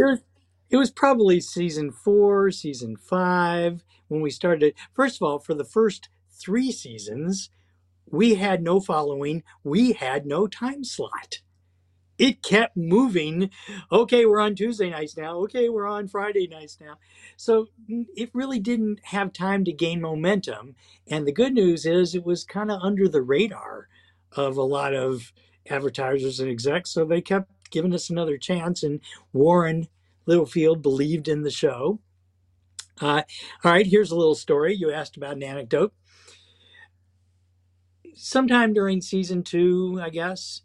D: It was probably season four, season five when we started. First of all, for the first three seasons, we had no following, we had no time slot. It kept moving. Okay, we're on Tuesday nights now. Okay, we're on Friday nights now. So it really didn't have time to gain momentum. And the good news is it was kind of under the radar of a lot of advertisers and execs. So they kept giving us another chance. And Warren Littlefield believed in the show. Uh, all right, here's a little story. You asked about an anecdote. Sometime during season two, I guess,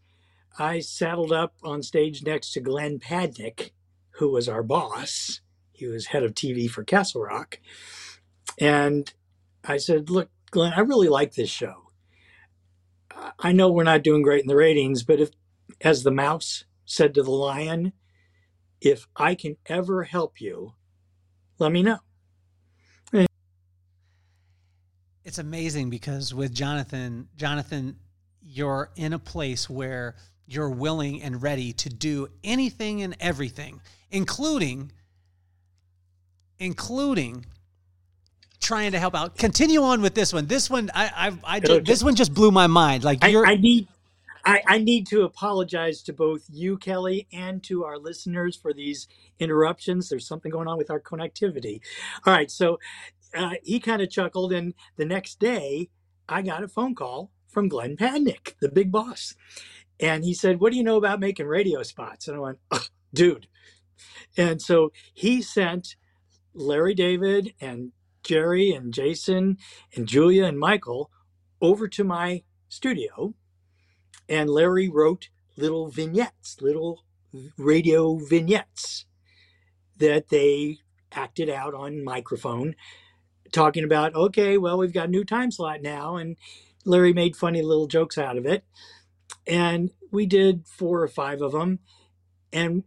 D: I saddled up on stage next to Glenn Padnick, who was our boss. He was head of TV for Castle Rock. And I said, Look, Glenn, I really like this show. I know we're not doing great in the ratings, but if, as the mouse said to the lion, if I can ever help you, let me know.
C: It's amazing because with Jonathan, Jonathan, you're in a place where you're willing and ready to do anything and everything, including including trying to help out. Continue on with this one. This one, I, I, I okay. this one just blew my mind. Like
D: I, I need I, I, need to apologize to both you, Kelly, and to our listeners for these interruptions. There's something going on with our connectivity. All right, so uh, he kind of chuckled, and the next day, I got a phone call from Glenn Padnick, the big boss, and he said, "What do you know about making radio spots?" And I went, oh, "Dude," and so he sent Larry David and Jerry and Jason and Julia and Michael over to my studio and Larry wrote little vignettes, little radio vignettes that they acted out on microphone, talking about, okay, well, we've got a new time slot now. And Larry made funny little jokes out of it. And we did four or five of them. And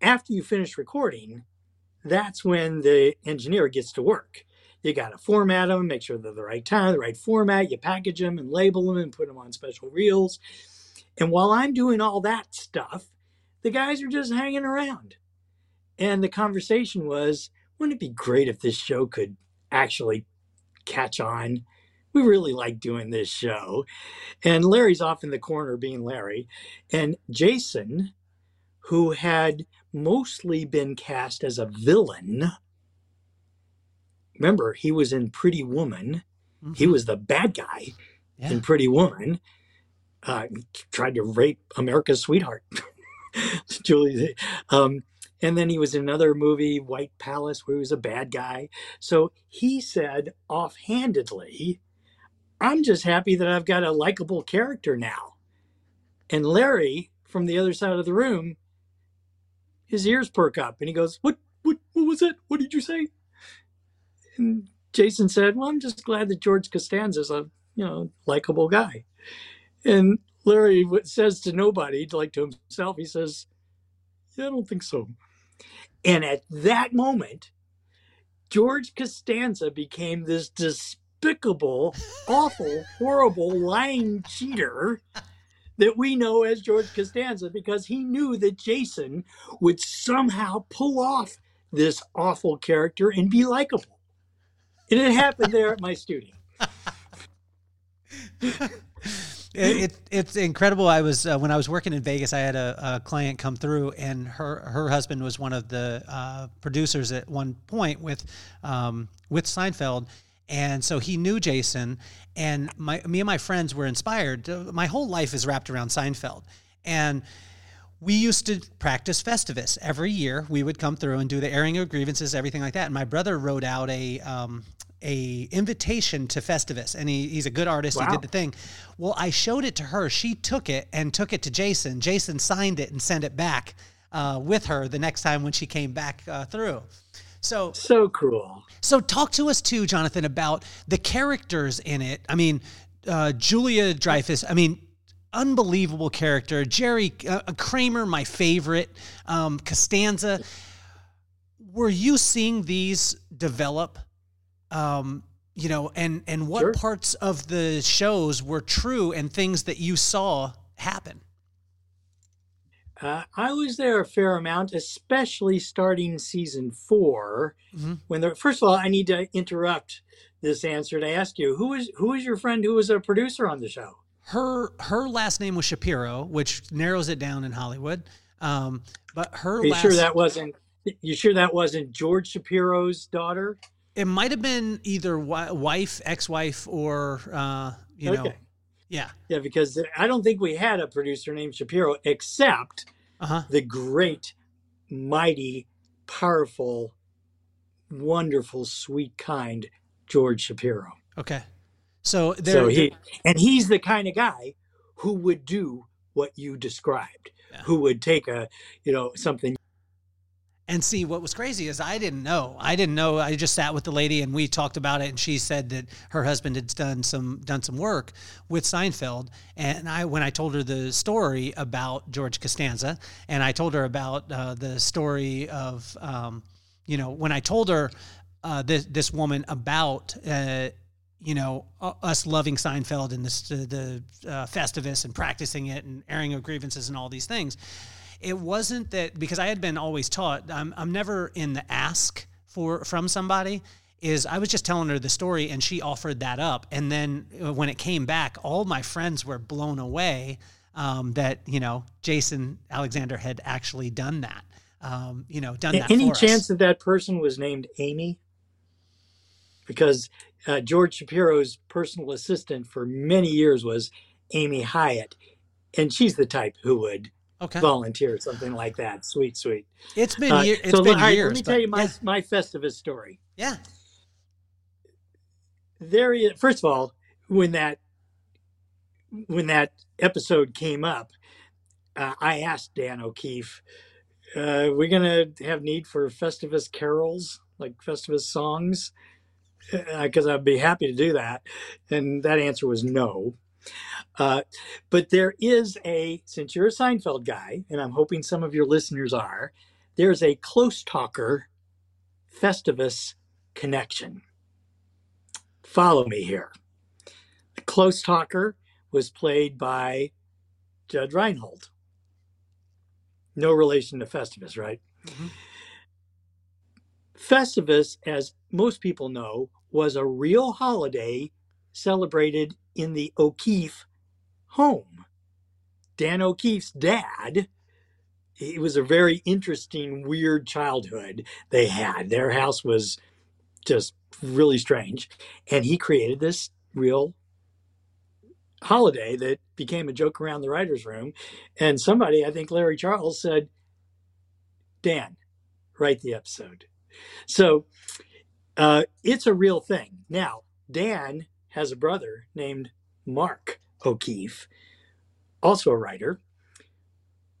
D: after you finish recording, that's when the engineer gets to work. You got to format them, make sure they're the right time, the right format. You package them and label them and put them on special reels. And while I'm doing all that stuff, the guys are just hanging around. And the conversation was, wouldn't it be great if this show could actually catch on? We really like doing this show. And Larry's off in the corner being Larry. And Jason, who had mostly been cast as a villain, remember, he was in Pretty Woman. Mm-hmm. He was the bad guy yeah. in Pretty Woman uh, tried to rape America's sweetheart, Julie. Um, and then he was in another movie, White Palace, where he was a bad guy. So he said offhandedly, I'm just happy that I've got a likable character now. And Larry, from the other side of the room, his ears perk up and he goes, What what what was it? What did you say? And Jason said, Well, I'm just glad that George Costanza's a you know likable guy. And Larry says to nobody, like to himself, he says, Yeah, I don't think so. And at that moment, George Costanza became this despicable, awful, horrible, lying cheater that we know as George Costanza because he knew that Jason would somehow pull off this awful character and be likable. And it happened there at my studio.
C: it, it's incredible. I was uh, when I was working in Vegas. I had a, a, client come through, and her her husband was one of the uh, producers at one point with um, with Seinfeld, and so he knew Jason. And my me and my friends were inspired. My whole life is wrapped around Seinfeld, and we used to practice Festivus every year. We would come through and do the airing of grievances, everything like that. And my brother wrote out a um, a invitation to Festivus, and he, he's a good artist. Wow. He did the thing. Well, I showed it to her. She took it and took it to Jason. Jason signed it and sent it back. uh, with her the next time when she came back uh, through. So
D: so cool.
C: So talk to us too, Jonathan, about the characters in it. I mean, uh, Julia Dreyfus. I mean, unbelievable character. Jerry uh, Kramer, my favorite. Um, Costanza. Were you seeing these develop? Um, you know, and and what
D: Sure.
C: parts of the shows were true and things that you saw happen?
D: Uh, I was there a fair amount, especially starting season 4
C: Mhm.
D: When the first of all, I need to interrupt this answer to ask you who is who is your friend who was a producer on the show?
C: Her her last name was Shapiro, which narrows it down in Hollywood. Um, but her
D: Are you
C: last
D: sure that wasn't? You sure that wasn't George Shapiro's daughter?
C: it might have been either wife, ex-wife, or uh, you know,
D: Okay.
C: yeah,
D: Yeah, because I don't think we had a producer named Shapiro except
C: uh huh.
D: the great, mighty, powerful, wonderful, sweet, kind George Shapiro.
C: Okay, so there,
D: so he and he's the kind of guy who would do what you described.
C: Yeah.
D: Who would take a, you know, something
C: And see, what was crazy is I didn't know. I didn't know. I just sat with the lady and we talked about it, and she said that her husband had done some done some work with Seinfeld. And I, when I told her the story about George Costanza, and I told her about uh, the story of, um, you know, when I told her uh, this this woman about. Uh, you know, us loving Seinfeld and this, the uh, Festivus and practicing it and airing of grievances and all these things it wasn't that because I had been always taught I'm, I'm never in the ask for from somebody is I was just telling her the story and she offered that up and then uh, when it came back all my friends were blown away um, that you know Jason Alexander had actually done that um, you know done that
D: any chance
C: us.
D: that that person was named Amy? Because uh, George Shapiro's personal assistant for many years was Amy Hyatt, and she's the type who would
C: okay
D: volunteer something like that. Sweet, sweet.
C: it's been
D: Uh,
C: year, it's
D: so
C: been
D: right,
C: years
D: let me
C: but
D: tell you my
C: yeah,
D: my Festivus story.
C: yeah
D: there is first of all when that when that episode came up uh, i asked dan o'keefe uh, we're gonna have need for festivus carols like festivus songs because i'd be happy to do that and that answer was no uh, but there is a since you're a seinfeld guy and i'm hoping some of your listeners are there's a close talker festivus connection follow me here. The close talker was played by Judge Reinhold. No relation to Festivus, right?
C: Mhm.
D: Festivus, as most people know, was a real holiday celebrated in the O'Keefe home. Dan O'Keefe's dad, it was a very interesting, weird childhood they had. Their house was just really strange. And he created this real holiday that became a joke around the writer's room. And somebody, I think Larry Charles, said, Dan, write the episode. So uh, it's a real thing. Now, Dan has a brother named Mark O'Keefe, also a writer,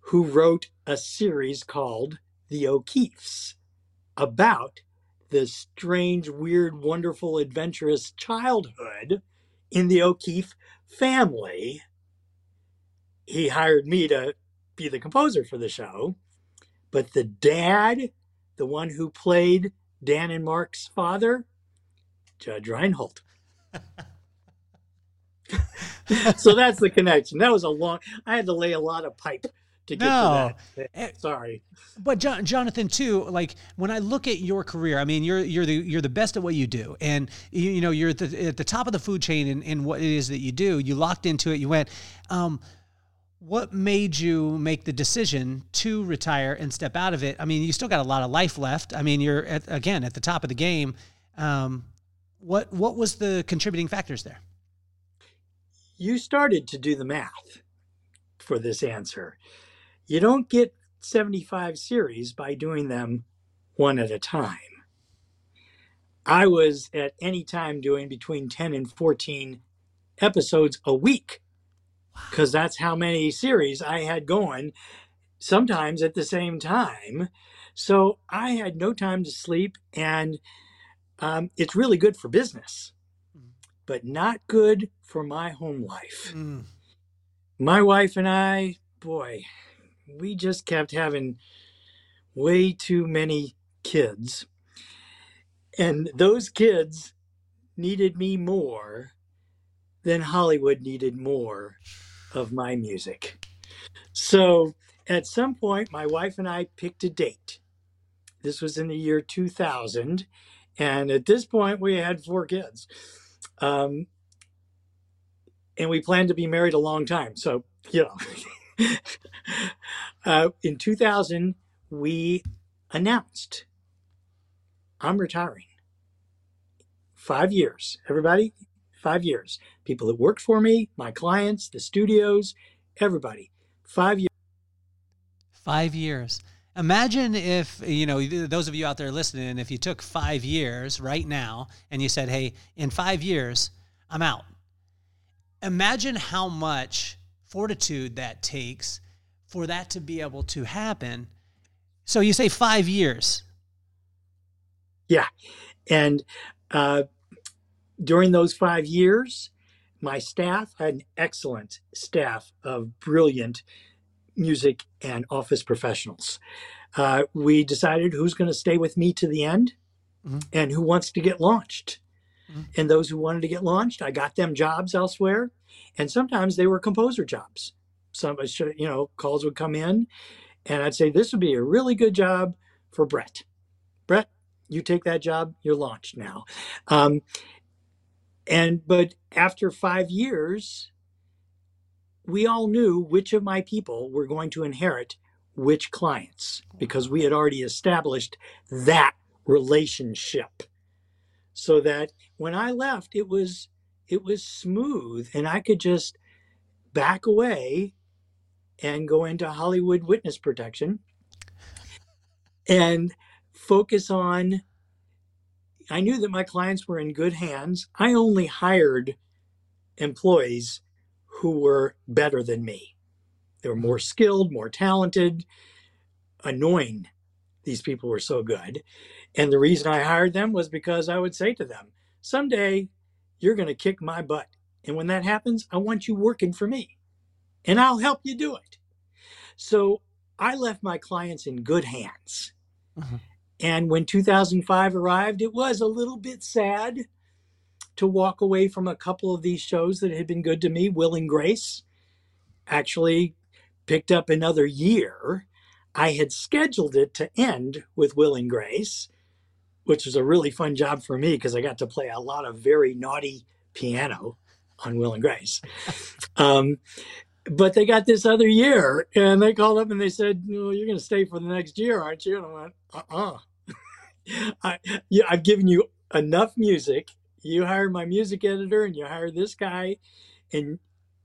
D: who wrote a series called The O'Keefes about the strange, weird, wonderful, adventurous childhood in the O'Keefe family. He hired me to be the composer for the show, but the dad, the one who played Dan and Mark's father, Judge Reinhold. So that's the connection. That was a long. I had to lay a lot of pipe to get
C: No.
D: to
C: Eh,
D: that. Sorry.
C: but John, Jonathan too like when I look at your career I mean you're you're the you're the best at what you do and you, you know you're at the, at the top of the food chain in, in what it is that you do you locked into it you went um, what made you make the decision to retire and step out of it I mean you still got a lot of life left I mean you're at, again at the top of the game um, what what was the contributing factors there
D: you started to do the math for this answer. You don't get 75 series by doing them one at a time. I was at any time doing between 10 and 14 episodes a week because that's how many series I had going sometimes at the same time. So I had no time to sleep, and um, it's really good for business, but not good for my home life.
C: Mm.
D: My wife and I, boy, we just kept having way too many kids. And those kids needed me more than Hollywood needed more of my music. So at some point, my wife and I picked a date. This was in the year 2000. And at this point, we had four kids. Um, and we planned to be married a long time. So, you know, uh, in 2000, we announced I'm retiring. Five years. Everybody, five years. People that worked for me, my clients, the studios, everybody. Five years.
C: Five years. Imagine if, you know, those of you out there listening, if you took five years right now and you said, hey, in five years, I'm out. Imagine how much fortitude that takes for that to be able to happen. So you say five years.
D: Yeah. And uh, during those five years, my staff had an excellent staff of brilliant music and office professionals. Uh, we decided who's going to stay with me to the end mm-hmm. and who wants to get launched. Mm-hmm. And those who wanted to get launched, I got them jobs elsewhere. And sometimes they were composer jobs. Some, you know, calls would come in and I'd say, this would be a really good job for Brett. Brett, you take that job, you're launched now. Um, and, but after five years, we all knew which of my people were going to inherit which clients because we had already established that relationship. So that when i left it was it was smooth and i could just back away and go into hollywood witness protection and focus on i knew that my clients were in good hands. I only hired employees who were better than me. They were more skilled, more talented, annoying. These people were so good. And the reason I hired them was because I would say to them, someday you're going to kick my butt. And when that happens, I want you working for me and I'll help you do it. So I left my clients in good hands. Uh-huh. And when 2005 arrived, it was a little bit sad to walk away from a couple of these shows that had been good to me. Will and Grace actually picked up another year. I had scheduled it to end with Will and Grace, which was a really fun job for me because I got to play a lot of very naughty piano on Will and Grace. Um, but they got this other year and they called up and they said, well, you're going to stay for the next year, aren't you? And I went, uh-uh. I, yeah, I've given you enough music you hire my music editor and you hire this guy and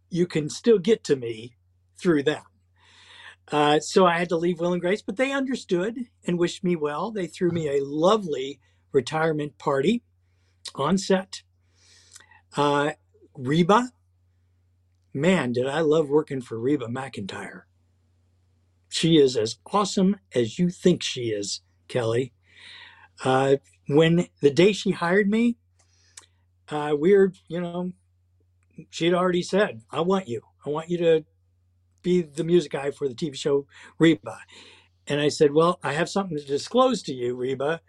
D: you can still get to me through them. Uh, so i had to leave will and grace but they understood and wished me well. They threw me a lovely retirement party on set. Uh, reba man did i love working for reba mcentire. She is as awesome as you think she is kelly. Uh, when the day she hired me uh, we're, you know, she'd already said, I want you. I want you to be the music guy for the TV show Reba. And I said, Well, I have something to disclose to you, Reba,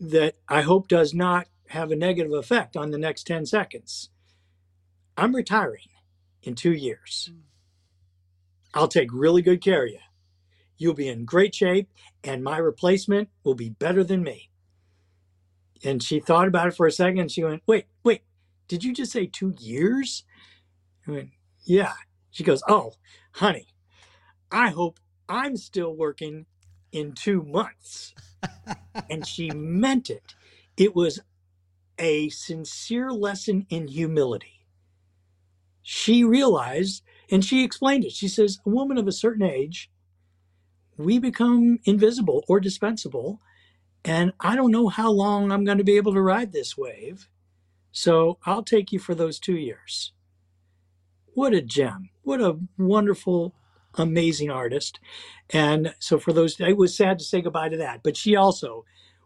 D: that I hope does not have a negative effect on the next 10 seconds. I'm retiring in two years. I'll take really good care of you. You'll be in great shape, and my replacement will be better than me and she thought about it for a second. she went, "Wait, wait, did you just say two years?" I went, "Yeah." She goes, "Oh, honey, I hope I'm still working in two months." and she meant it. It was a sincere lesson in humility. She realized, and she explained it. She says, "A woman of a certain age." We become invisible or dispensable and I don't know how long I'm going to be able to ride this wave. So I'll take you for those two years. What a gem. What a wonderful amazing artist. And so for those, it was sad to say goodbye to that. But she also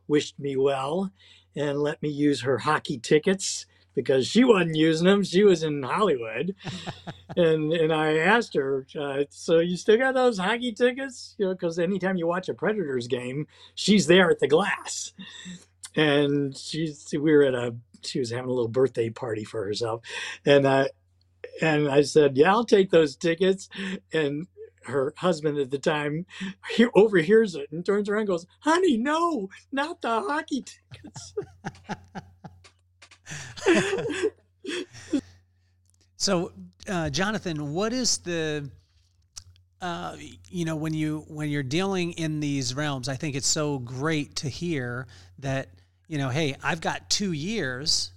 D: wished me well and let me use her hockey tickets because she wasn't using them. She was in Hollywood, and and I asked her, uh, "So you still got those hockey tickets?" You know, because anytime you watch a Predators game, she's there at the glass, and she's we were at a she was having a little birthday party for herself, and I and I said, "Yeah, I'll take those tickets," and her husband at the time he overhears it and turns around and goes, Honey, no, not the hockey tickets.
C: so, uh, Jonathan, what is the uh, you know when you when you're dealing in these realms? I think it's so great to hear that you know, hey, I've got two years.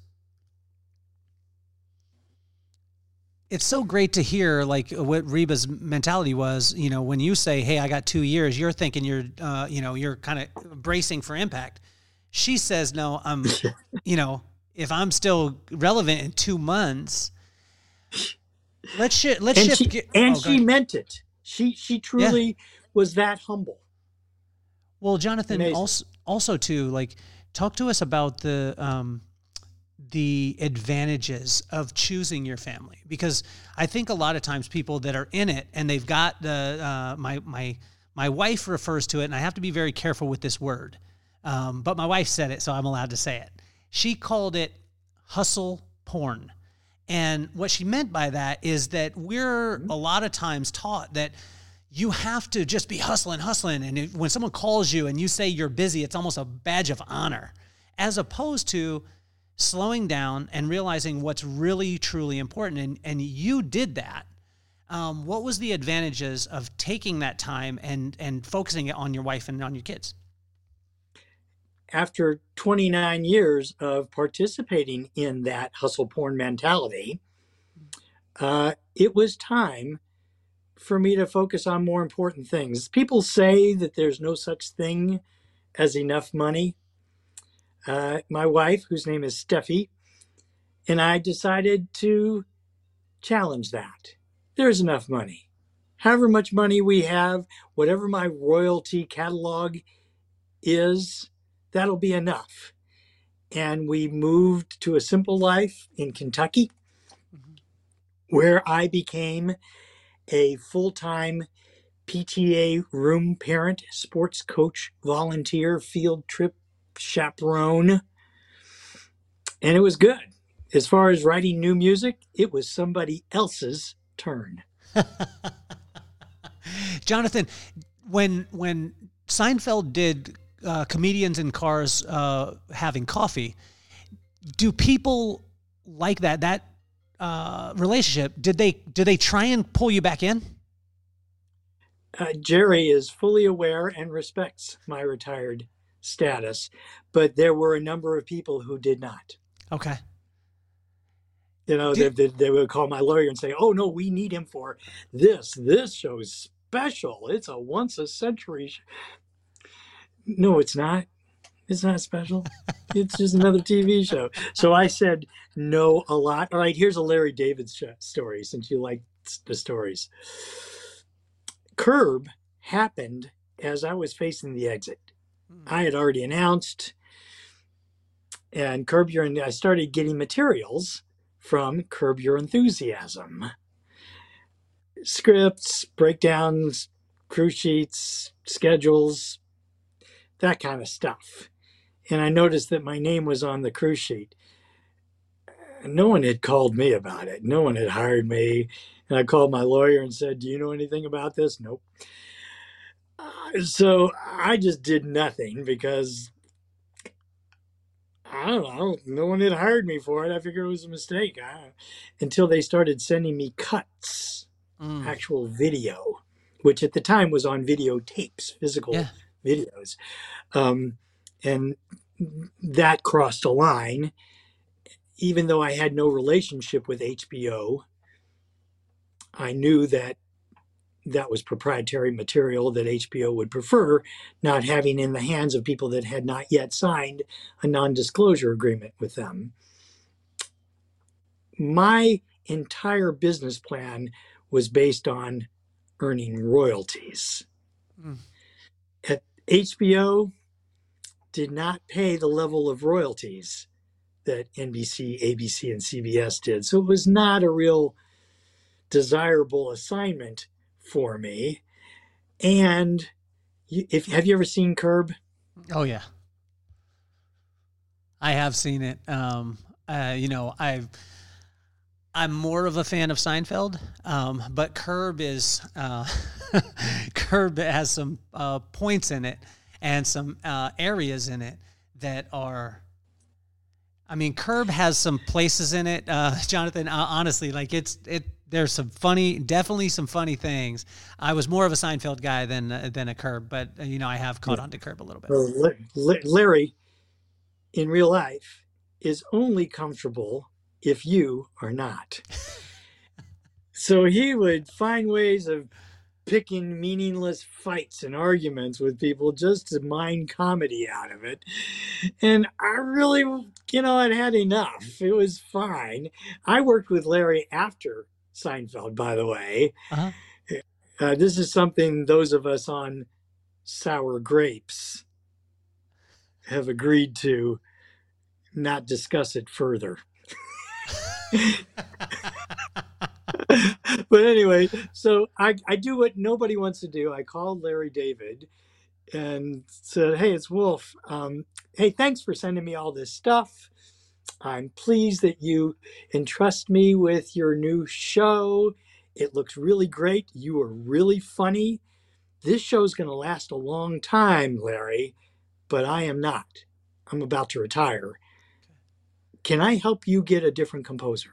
C: It's so great to hear like what Reba's mentality was. You know, when you say, "Hey, I got two years," you're thinking you're, uh, you know, you're kind of bracing for impact. She says, "No, I'm, you know, if I'm still relevant in two months, let's shift. Let's
D: and
C: shift.
D: She,
C: ge-
D: and
C: oh,
D: she meant it. She she truly yeah. was that humble.
C: Well, Jonathan, Amazing. also also too, like, talk to us about the um, the advantages of choosing your family because I think a lot of times people that are in it and they've got the uh, my my my wife refers to it, and I have to be very careful with this word. Um, but my wife said it, so I'm allowed to say it. She called it hustle porn. And what she meant by that is that we're a lot of times taught that you have to just be hustling, hustling. And when someone calls you and you say you're busy, it's almost a badge of honor, as opposed to slowing down and realizing what's really, truly important. And, and you did that. Um, what was the advantages of taking that time and, and focusing it on your wife and on your kids?
D: After 29 years of participating in that hustle porn mentality, uh, it was time for me to focus on more important things. People say that there's no such thing as enough money. Uh, my wife, whose name is Steffi, and I decided to challenge that. There's enough money. However much money we have, whatever my royalty catalog is, that'll be enough. And we moved to a simple life in Kentucky, mm-hmm. where I became a full time PTA room parent, sports coach, volunteer, field trip chaperone. And it was good. As far as writing new music, it was somebody else's turn.
C: Jonathan, when when Seinfeld did uh, comedians in cars uh, having coffee. Do people like that that uh, relationship? Did they did they try and pull you back in?
D: Uh, Jerry is fully aware and respects my retired status, but there were a number of people who did not.
C: Okay.
D: You know, did, they, they, would call my lawyer and say, "Oh no, we need him for this. This show is special. It's a once a century." No, it's not. It's not special. It's just another TV show. So I said no a lot. All right, here's a Larry David story since you like the stories. Curb happened as I was facing the exit. Hmm. I had already announced, and Curb Your I started getting materials from Curb Your Enthusiasm scripts, breakdowns, crew sheets, schedules, that kind of stuff. And I noticed that my name was on the crew sheet. No one had called me about it. No one had hired me. And I called my lawyer and said, Do you know anything about this? Nope. Uh, so I just did nothing because I don't know. No one had hired me for it. I figured it was a mistake. Until they started sending me cuts, mm. actual video, which at the time was on videotapes, physical yeah videos. Um, and that crossed a line. Even though I had no relationship with HBO, I knew that that was proprietary material that HBO would prefer, not having in the hands of people that had not yet signed a non disclosure agreement with them. My entire business plan was based on earning royalties. Mm. HBO did not pay the level of royalties that NBC, ABC, and CBS did. So it was not a real desirable assignment for me. And if have you ever seen Curb?
C: Oh yeah, I have seen it. Um, uh, you know, I've I'm more of a fan of Seinfeld, um, but Curb is uh, Curb has some uh, points in it and some uh, areas in it that are. I mean, Curb has some places in it, uh, Jonathan. Uh, honestly, like it's it. There's some funny, definitely some funny things. I was more of a Seinfeld guy than uh, than a Curb, but you know I have caught on to Curb a little bit.
D: Well, Larry, in real life, is only comfortable if you are not. so he would find ways of picking meaningless fights and arguments with people just to mine comedy out of it. And I really, you know, I'd had enough. It was fine. I worked with Larry after Seinfeld, by the way. Uh-huh. Uh, this is something those of us on sour grapes have agreed to not discuss it further. but anyway, so I, I do what nobody wants to do. I called Larry David and said, Hey, it's Wolff. Um, hey, thanks for sending me all this stuff. I'm pleased that you entrust me with your new show. It looks really great. You are really funny. This show's going to last a long time, Larry, but I am not. I'm about to retire. Can I help you get a different composer?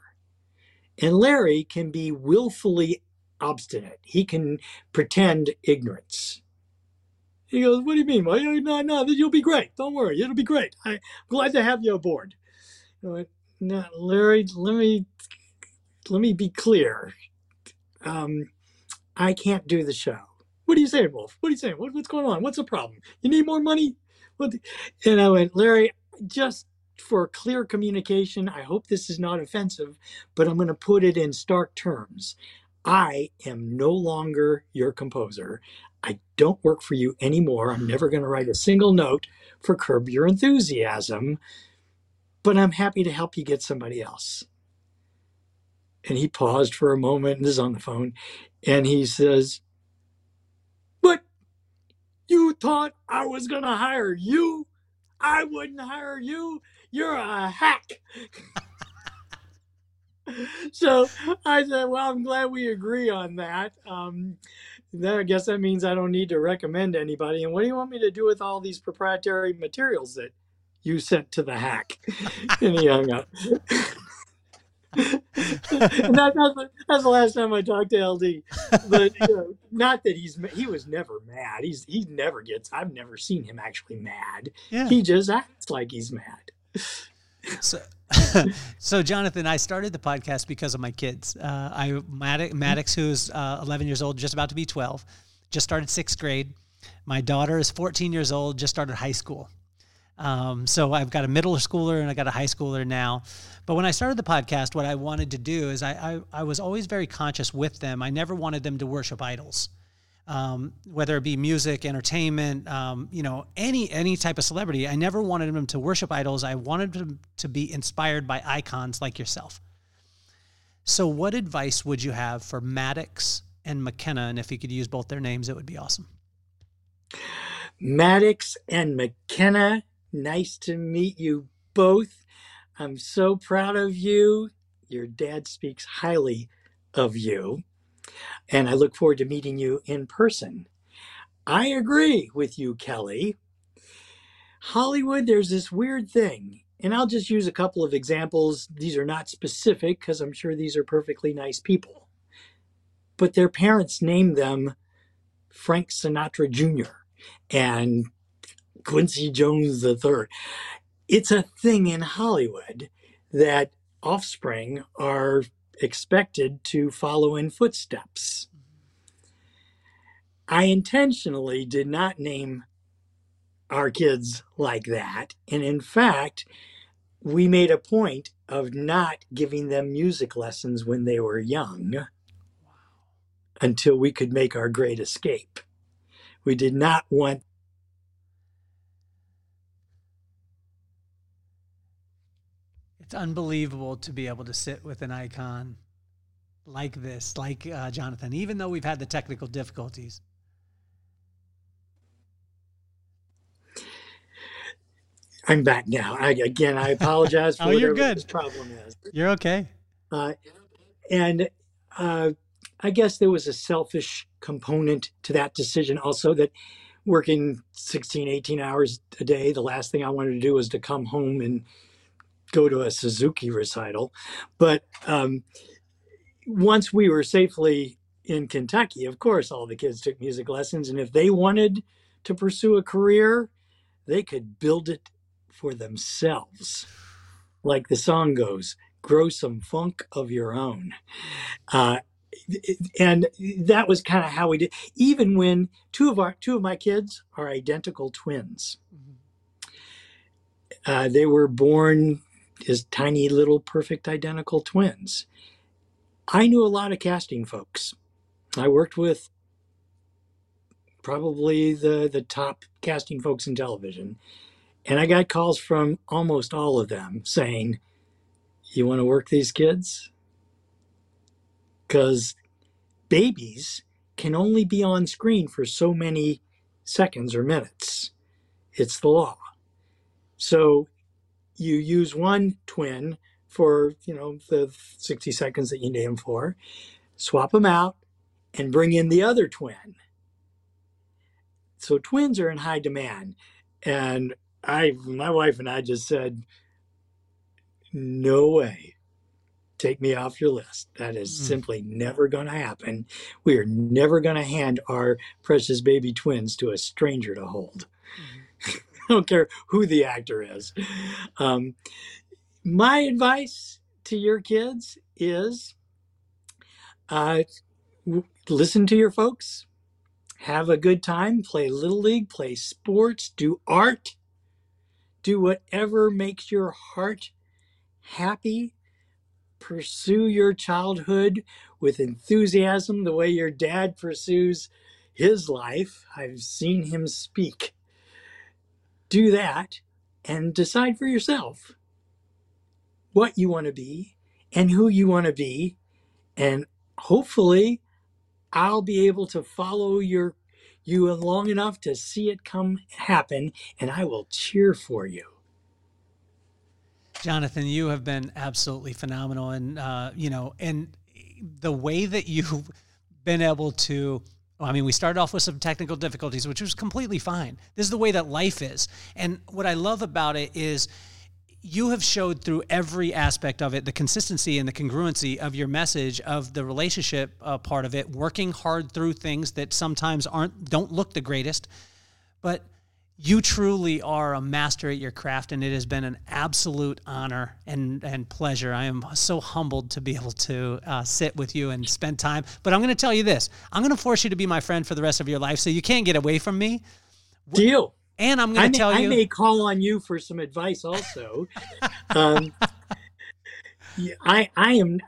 D: And Larry can be willfully obstinate. He can pretend ignorance. He goes, What do you mean? Well, no, no, you'll be great. Don't worry. It'll be great. I'm glad to have you aboard. Went, no, Larry, let me let me be clear. Um, I can't do the show. What are you saying, Wolff? What are you saying? What, what's going on? What's the problem? You need more money? What? And I went, Larry, just for clear communication, I hope this is not offensive, but I'm going to put it in stark terms. I am no longer your composer. I don't work for you anymore. I'm never going to write a single note for Curb Your Enthusiasm, but I'm happy to help you get somebody else. And he paused for a moment, and is on the phone, and he says, But you thought I was going to hire you? I wouldn't hire you. You're a hack. so I said, Well, I'm glad we agree on that. Um, then I guess that means I don't need to recommend anybody. And what do you want me to do with all these proprietary materials that you sent to the hack? and he hung up. and that, that's, that's, the last time I talked to LD. But you know, not that he's he was never mad. He's he never gets. I've never seen him actually mad. Yeah. He just acts like he's mad
C: so, so Jonathan, I started the podcast because of my kids. Uh, I Maddox, Maddox who's uh, 11 years old, just about to be 12, just started sixth grade. My daughter is 14 years old, just started high school. Um, so I've got a middle schooler and I got a high schooler now. But when I started the podcast, what I wanted to do is I, I, I was always very conscious with them. I never wanted them to worship idols um, whether it be music, entertainment, um, you know, any any type of celebrity. I never wanted them to worship idols. I wanted them to be inspired by icons like yourself. So, what advice would you have for Maddox and McKenna? And if you could use both their names, it would be awesome.
D: Maddox and McKenna, nice to meet you both. I'm so proud of you. Your dad speaks highly of you and I look forward to meeting you in person. I agree with you, Kelly. Hollywood, there's this weird thing, and I'll just use a couple of examples. These are not specific because I'm sure these are perfectly nice people. But their parents named them Frank Sinatra Jr. and Quincy Jones III. It's a thing in Hollywood that offspring are expected to follow in footsteps. I intentionally did not name our kids like that. And in fact, we made a point of not giving them music lessons when they were young. until we could make our great escape. We did not want
C: It's unbelievable to be able to sit with an icon like this, like uh, Jonathan, even though we've had the technical difficulties.
D: I'm back now. I, again, I apologize for
C: oh, you're good.
D: this problem is.
C: You're okay.
D: Uh, and uh, I guess there was a selfish component to that decision also that working 16, 18 hours a day, the last thing I wanted to do was to come home and go to a Suzuki recital. But um, once we were safely in Kentucky, of course, all the kids took music lessons. And if they wanted to pursue a career, they could build it for themselves. Like the song goes, grow some funk of your own. Uh, and that was kind of how we did. Even when two of our two of my kids are identical twins, uh, they were born as tiny little perfect identical twins. I knew a lot of casting folks. I worked with probably the the top casting folks in television, and I got calls from almost all of them saying, "You want to work these kids?" Because babies can only be on screen for so many seconds or minutes. It's the law. So you use one twin for, you know, the 60 seconds that you need them for, swap them out, and bring in the other twin. So twins are in high demand. And I, my wife and I just said, no way. Take me off your list. That is
C: Mm.
D: simply never going to happen. We are never going to hand our precious baby twins to a stranger to hold. I don't care who the actor is. Um, my advice to your kids is uh, listen to your folks, have a good time, play little league, play sports, do art, do whatever makes your heart happy. Pursue your childhood with enthusiasm the way your dad pursues his life. I've seen him speak. Do that and decide for yourself what you want to be and who you want to be. And hopefully, I'll be able to follow your you long enough to see it come happen, and I will cheer for you.
C: Jonathan, you have been absolutely phenomenal, and uh, you know, and the way that you've been able to. I mean, we started off with some technical difficulties, which was completely fine. This is the way that life is, and what I love about it is you have showed through every aspect of it the consistency and the congruency of your message of the relationship uh, part of it working hard through things that sometimes aren't don't look the greatest but you truly are a master at your craft and it has been an absolute honor and, and pleasure i am so humbled to be able to uh, sit with you and spend time but i'm going to tell you this i'm going to force you to be my friend for the rest of your life so you can't get away from me
D: Deal.
C: and i'm going to tell you.
D: I may call on you for some advice also. um, I I am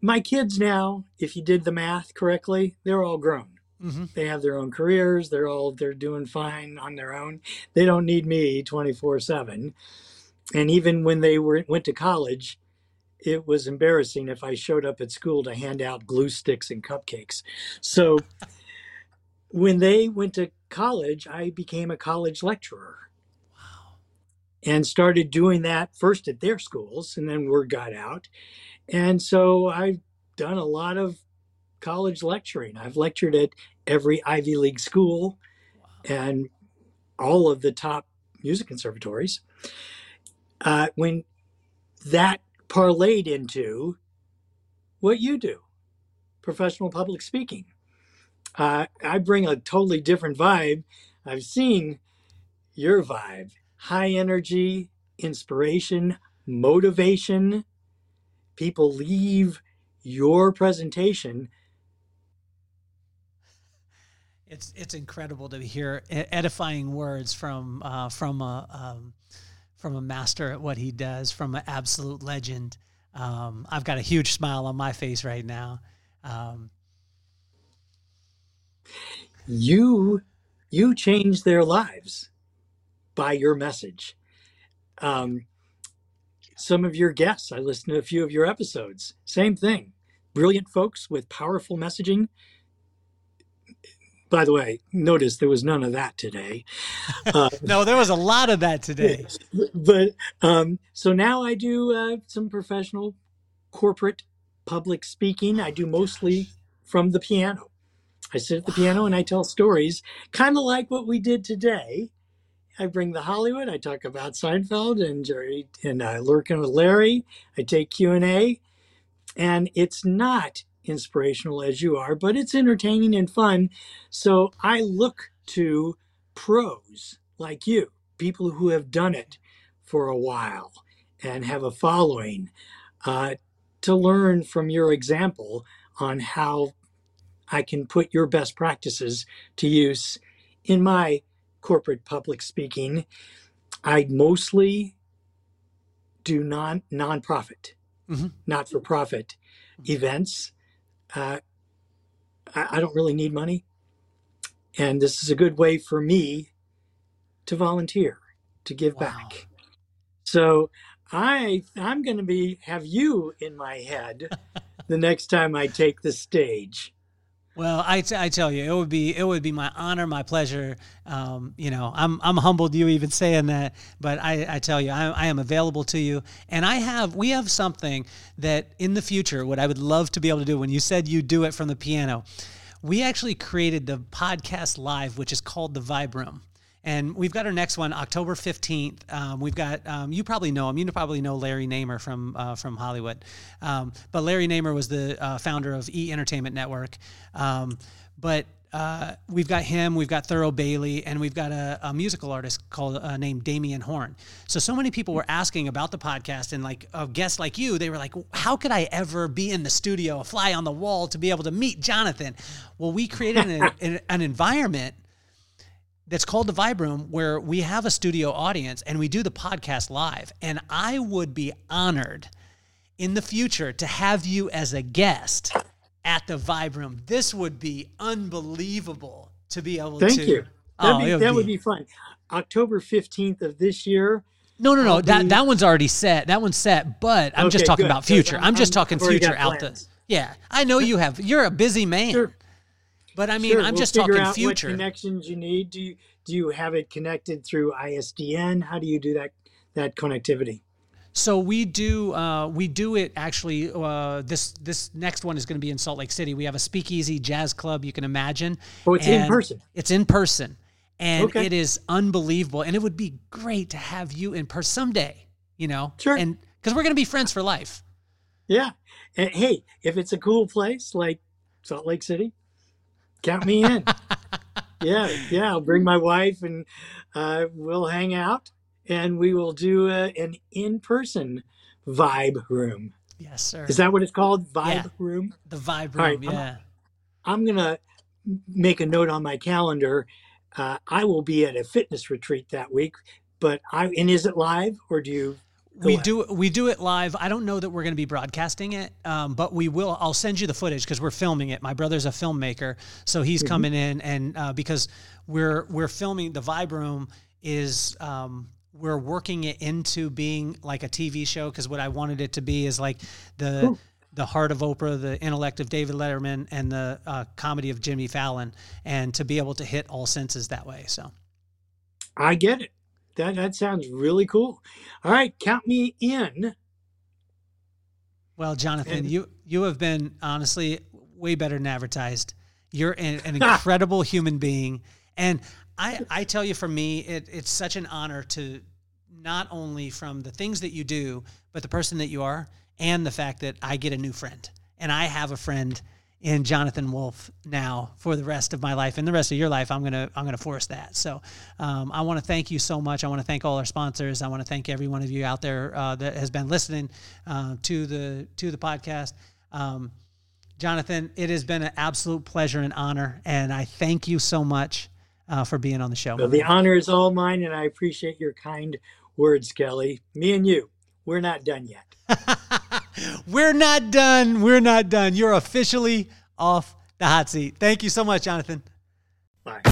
D: my kids now. If you did the math correctly, they're all grown.
C: Mhm.
D: They have their own careers. They're all they're doing fine on their own. They don't need me twenty four seven. And even when they were went to college, it was embarrassing if I showed up at school to hand out glue sticks and cupcakes. So when they went to college, I became a college lecturer and started doing that first at their schools and then word got out and so i've done a lot of college lecturing i've lectured at every ivy league school and all of the top music conservatories uh, when that parlayed into what you do professional public speaking uh, i bring a totally different vibe i've seen your vibe high energy, inspiration, motivation. People leave your presentation.
C: It's it's incredible to hear edifying words from uh, from a um, from a master at what he does, from an absolute legend. Um, I've got a huge smile on my face right now. Um,
D: you you change their lives by your message. Um, some of your guests, I listened to a few of your episodes. Same thing. Brilliant folks with powerful messaging. By the way, notice there was none of that today.
C: Uh, no, there was a lot of that today.
D: But um, so now I do uh, some professional corporate public speaking. I do mostly from the piano. I sit at the piano and I tell stories, kind of like what we did today. I bring the Hollywood. I talk about Seinfeld and Jerry and uh, Lurking with Larry. I take Q and A, and it's not inspirational as you are, but it's entertaining and fun. So I look to pros like you, people who have done it for a while and have a following, uh, to learn from your example on how I can put your best practices to use in my corporate public speaking. I mostly do non nonprofit, mm-hmm. not for profit mm-hmm. events. Uh, I, I don't really need money, and this is a good way for me to volunteer, to give wow. back. So I I'm going to be have you in my head the next time I take the stage.
C: Well, I, t- I tell you, it would be it would be my honor, my pleasure. Um, you know, I'm I'm humbled you even saying that, but I, I tell you, I, I am available to you, and I have we have something that in the future, what I would love to be able to do. When you said you do it from the piano, we actually created the podcast live, which is called the Vibe Room. And we've got our next one, October 15th. Um, we've got, um, you probably know him. You probably know Larry Namer from, uh, from Hollywood. Um, but Larry Namer was the uh, founder of E Entertainment Network. Um, but uh, we've got him, we've got Thurl Bailey, and we've got a, a musical artist called uh, named Damian Horn. So so many people were asking about the podcast, and like a guest like you, they were like, "How could I ever be in the studio, a fly on the wall, to be able to meet Jonathan?" Well, we created an, an, an environment that's called the Vibe Room, where we have a studio audience and we do the podcast live. And I would be honored in the future to have you as a guest at the Vibe Room. This would be unbelievable to be able
D: Thank
C: to.
D: Thank you. Oh, be, that be, would be fun. October 15th of this year.
C: No, no, no. I'll that be... that one's already set. That one's set. But I'm okay, just talking good. about future. I'm, I'm, just talking future out the. Yeah, I know you have. You're a busy man. Sure. But I mean, sure, I'm we'll just talking future.
D: What connections you need? Do you do you have it connected through ISDN? How do you do that that connectivity?
C: So we do uh, we do it actually. Uh, this this next one is going to be in Salt Lake City. We have a Speakeasy Jazz Club. You can imagine.
D: Oh, it's in person.
C: It's in person, and okay. it is unbelievable. And it would be great to have you in person someday. You know,
D: sure.
C: And because we're going to be friends for life.
D: Yeah, and hey, if it's a cool place like Salt Lake City, count me in. yeah, yeah. I'll bring my wife and uh, we'll hang out and we will do a, an in person vibe room.
C: Yes, sir.
D: Is that what it's called? Vibe
C: yeah.
D: room?
C: The vibe room, right, yeah.
D: I'm, I'm going to make a note on my calendar. Uh, I will be at a fitness retreat that week, but I, and is it live or do you
C: we do we do it live. I don't know that we're going to be broadcasting it, um, but we will. I'll send you the footage because we're filming it. My brother's a filmmaker, so he's mm-hmm. coming in, and uh, because we're we're filming the Vibe Room is um, we're working it into being like a TV show because what I wanted it to be is like the. Ooh. The heart of Oprah, the intellect of David Letterman, and the uh, comedy of Jimmy Fallon, and to be able to hit all senses that way. So,
D: I get it that that sounds really cool. All right, count me in.
C: Well, Jonathan, and, you you have been honestly way better than advertised. You're an, an incredible human being, and I I tell you, for me, it, it's such an honor to not only from the things that you do, but the person that you are, and the fact that I get a new friend, and I have a friend in Jonathan Wolff now for the rest of my life and the rest of your life. I'm gonna I'm gonna force that. So um, I want to thank you so much. I want to thank all our sponsors. I want to thank every one of you out there uh, that has been listening uh, to the to the podcast. Um, Jonathan, it has been an absolute pleasure and honor, and I thank you so much uh, for being on the show.
D: Well, the honor is all mine, and I appreciate your kind words, Kelly. Me and you, we're not done yet.
C: We're not done. We're not done. You're officially off the hot seat. Thank you so much, Jonathan.
D: Bye.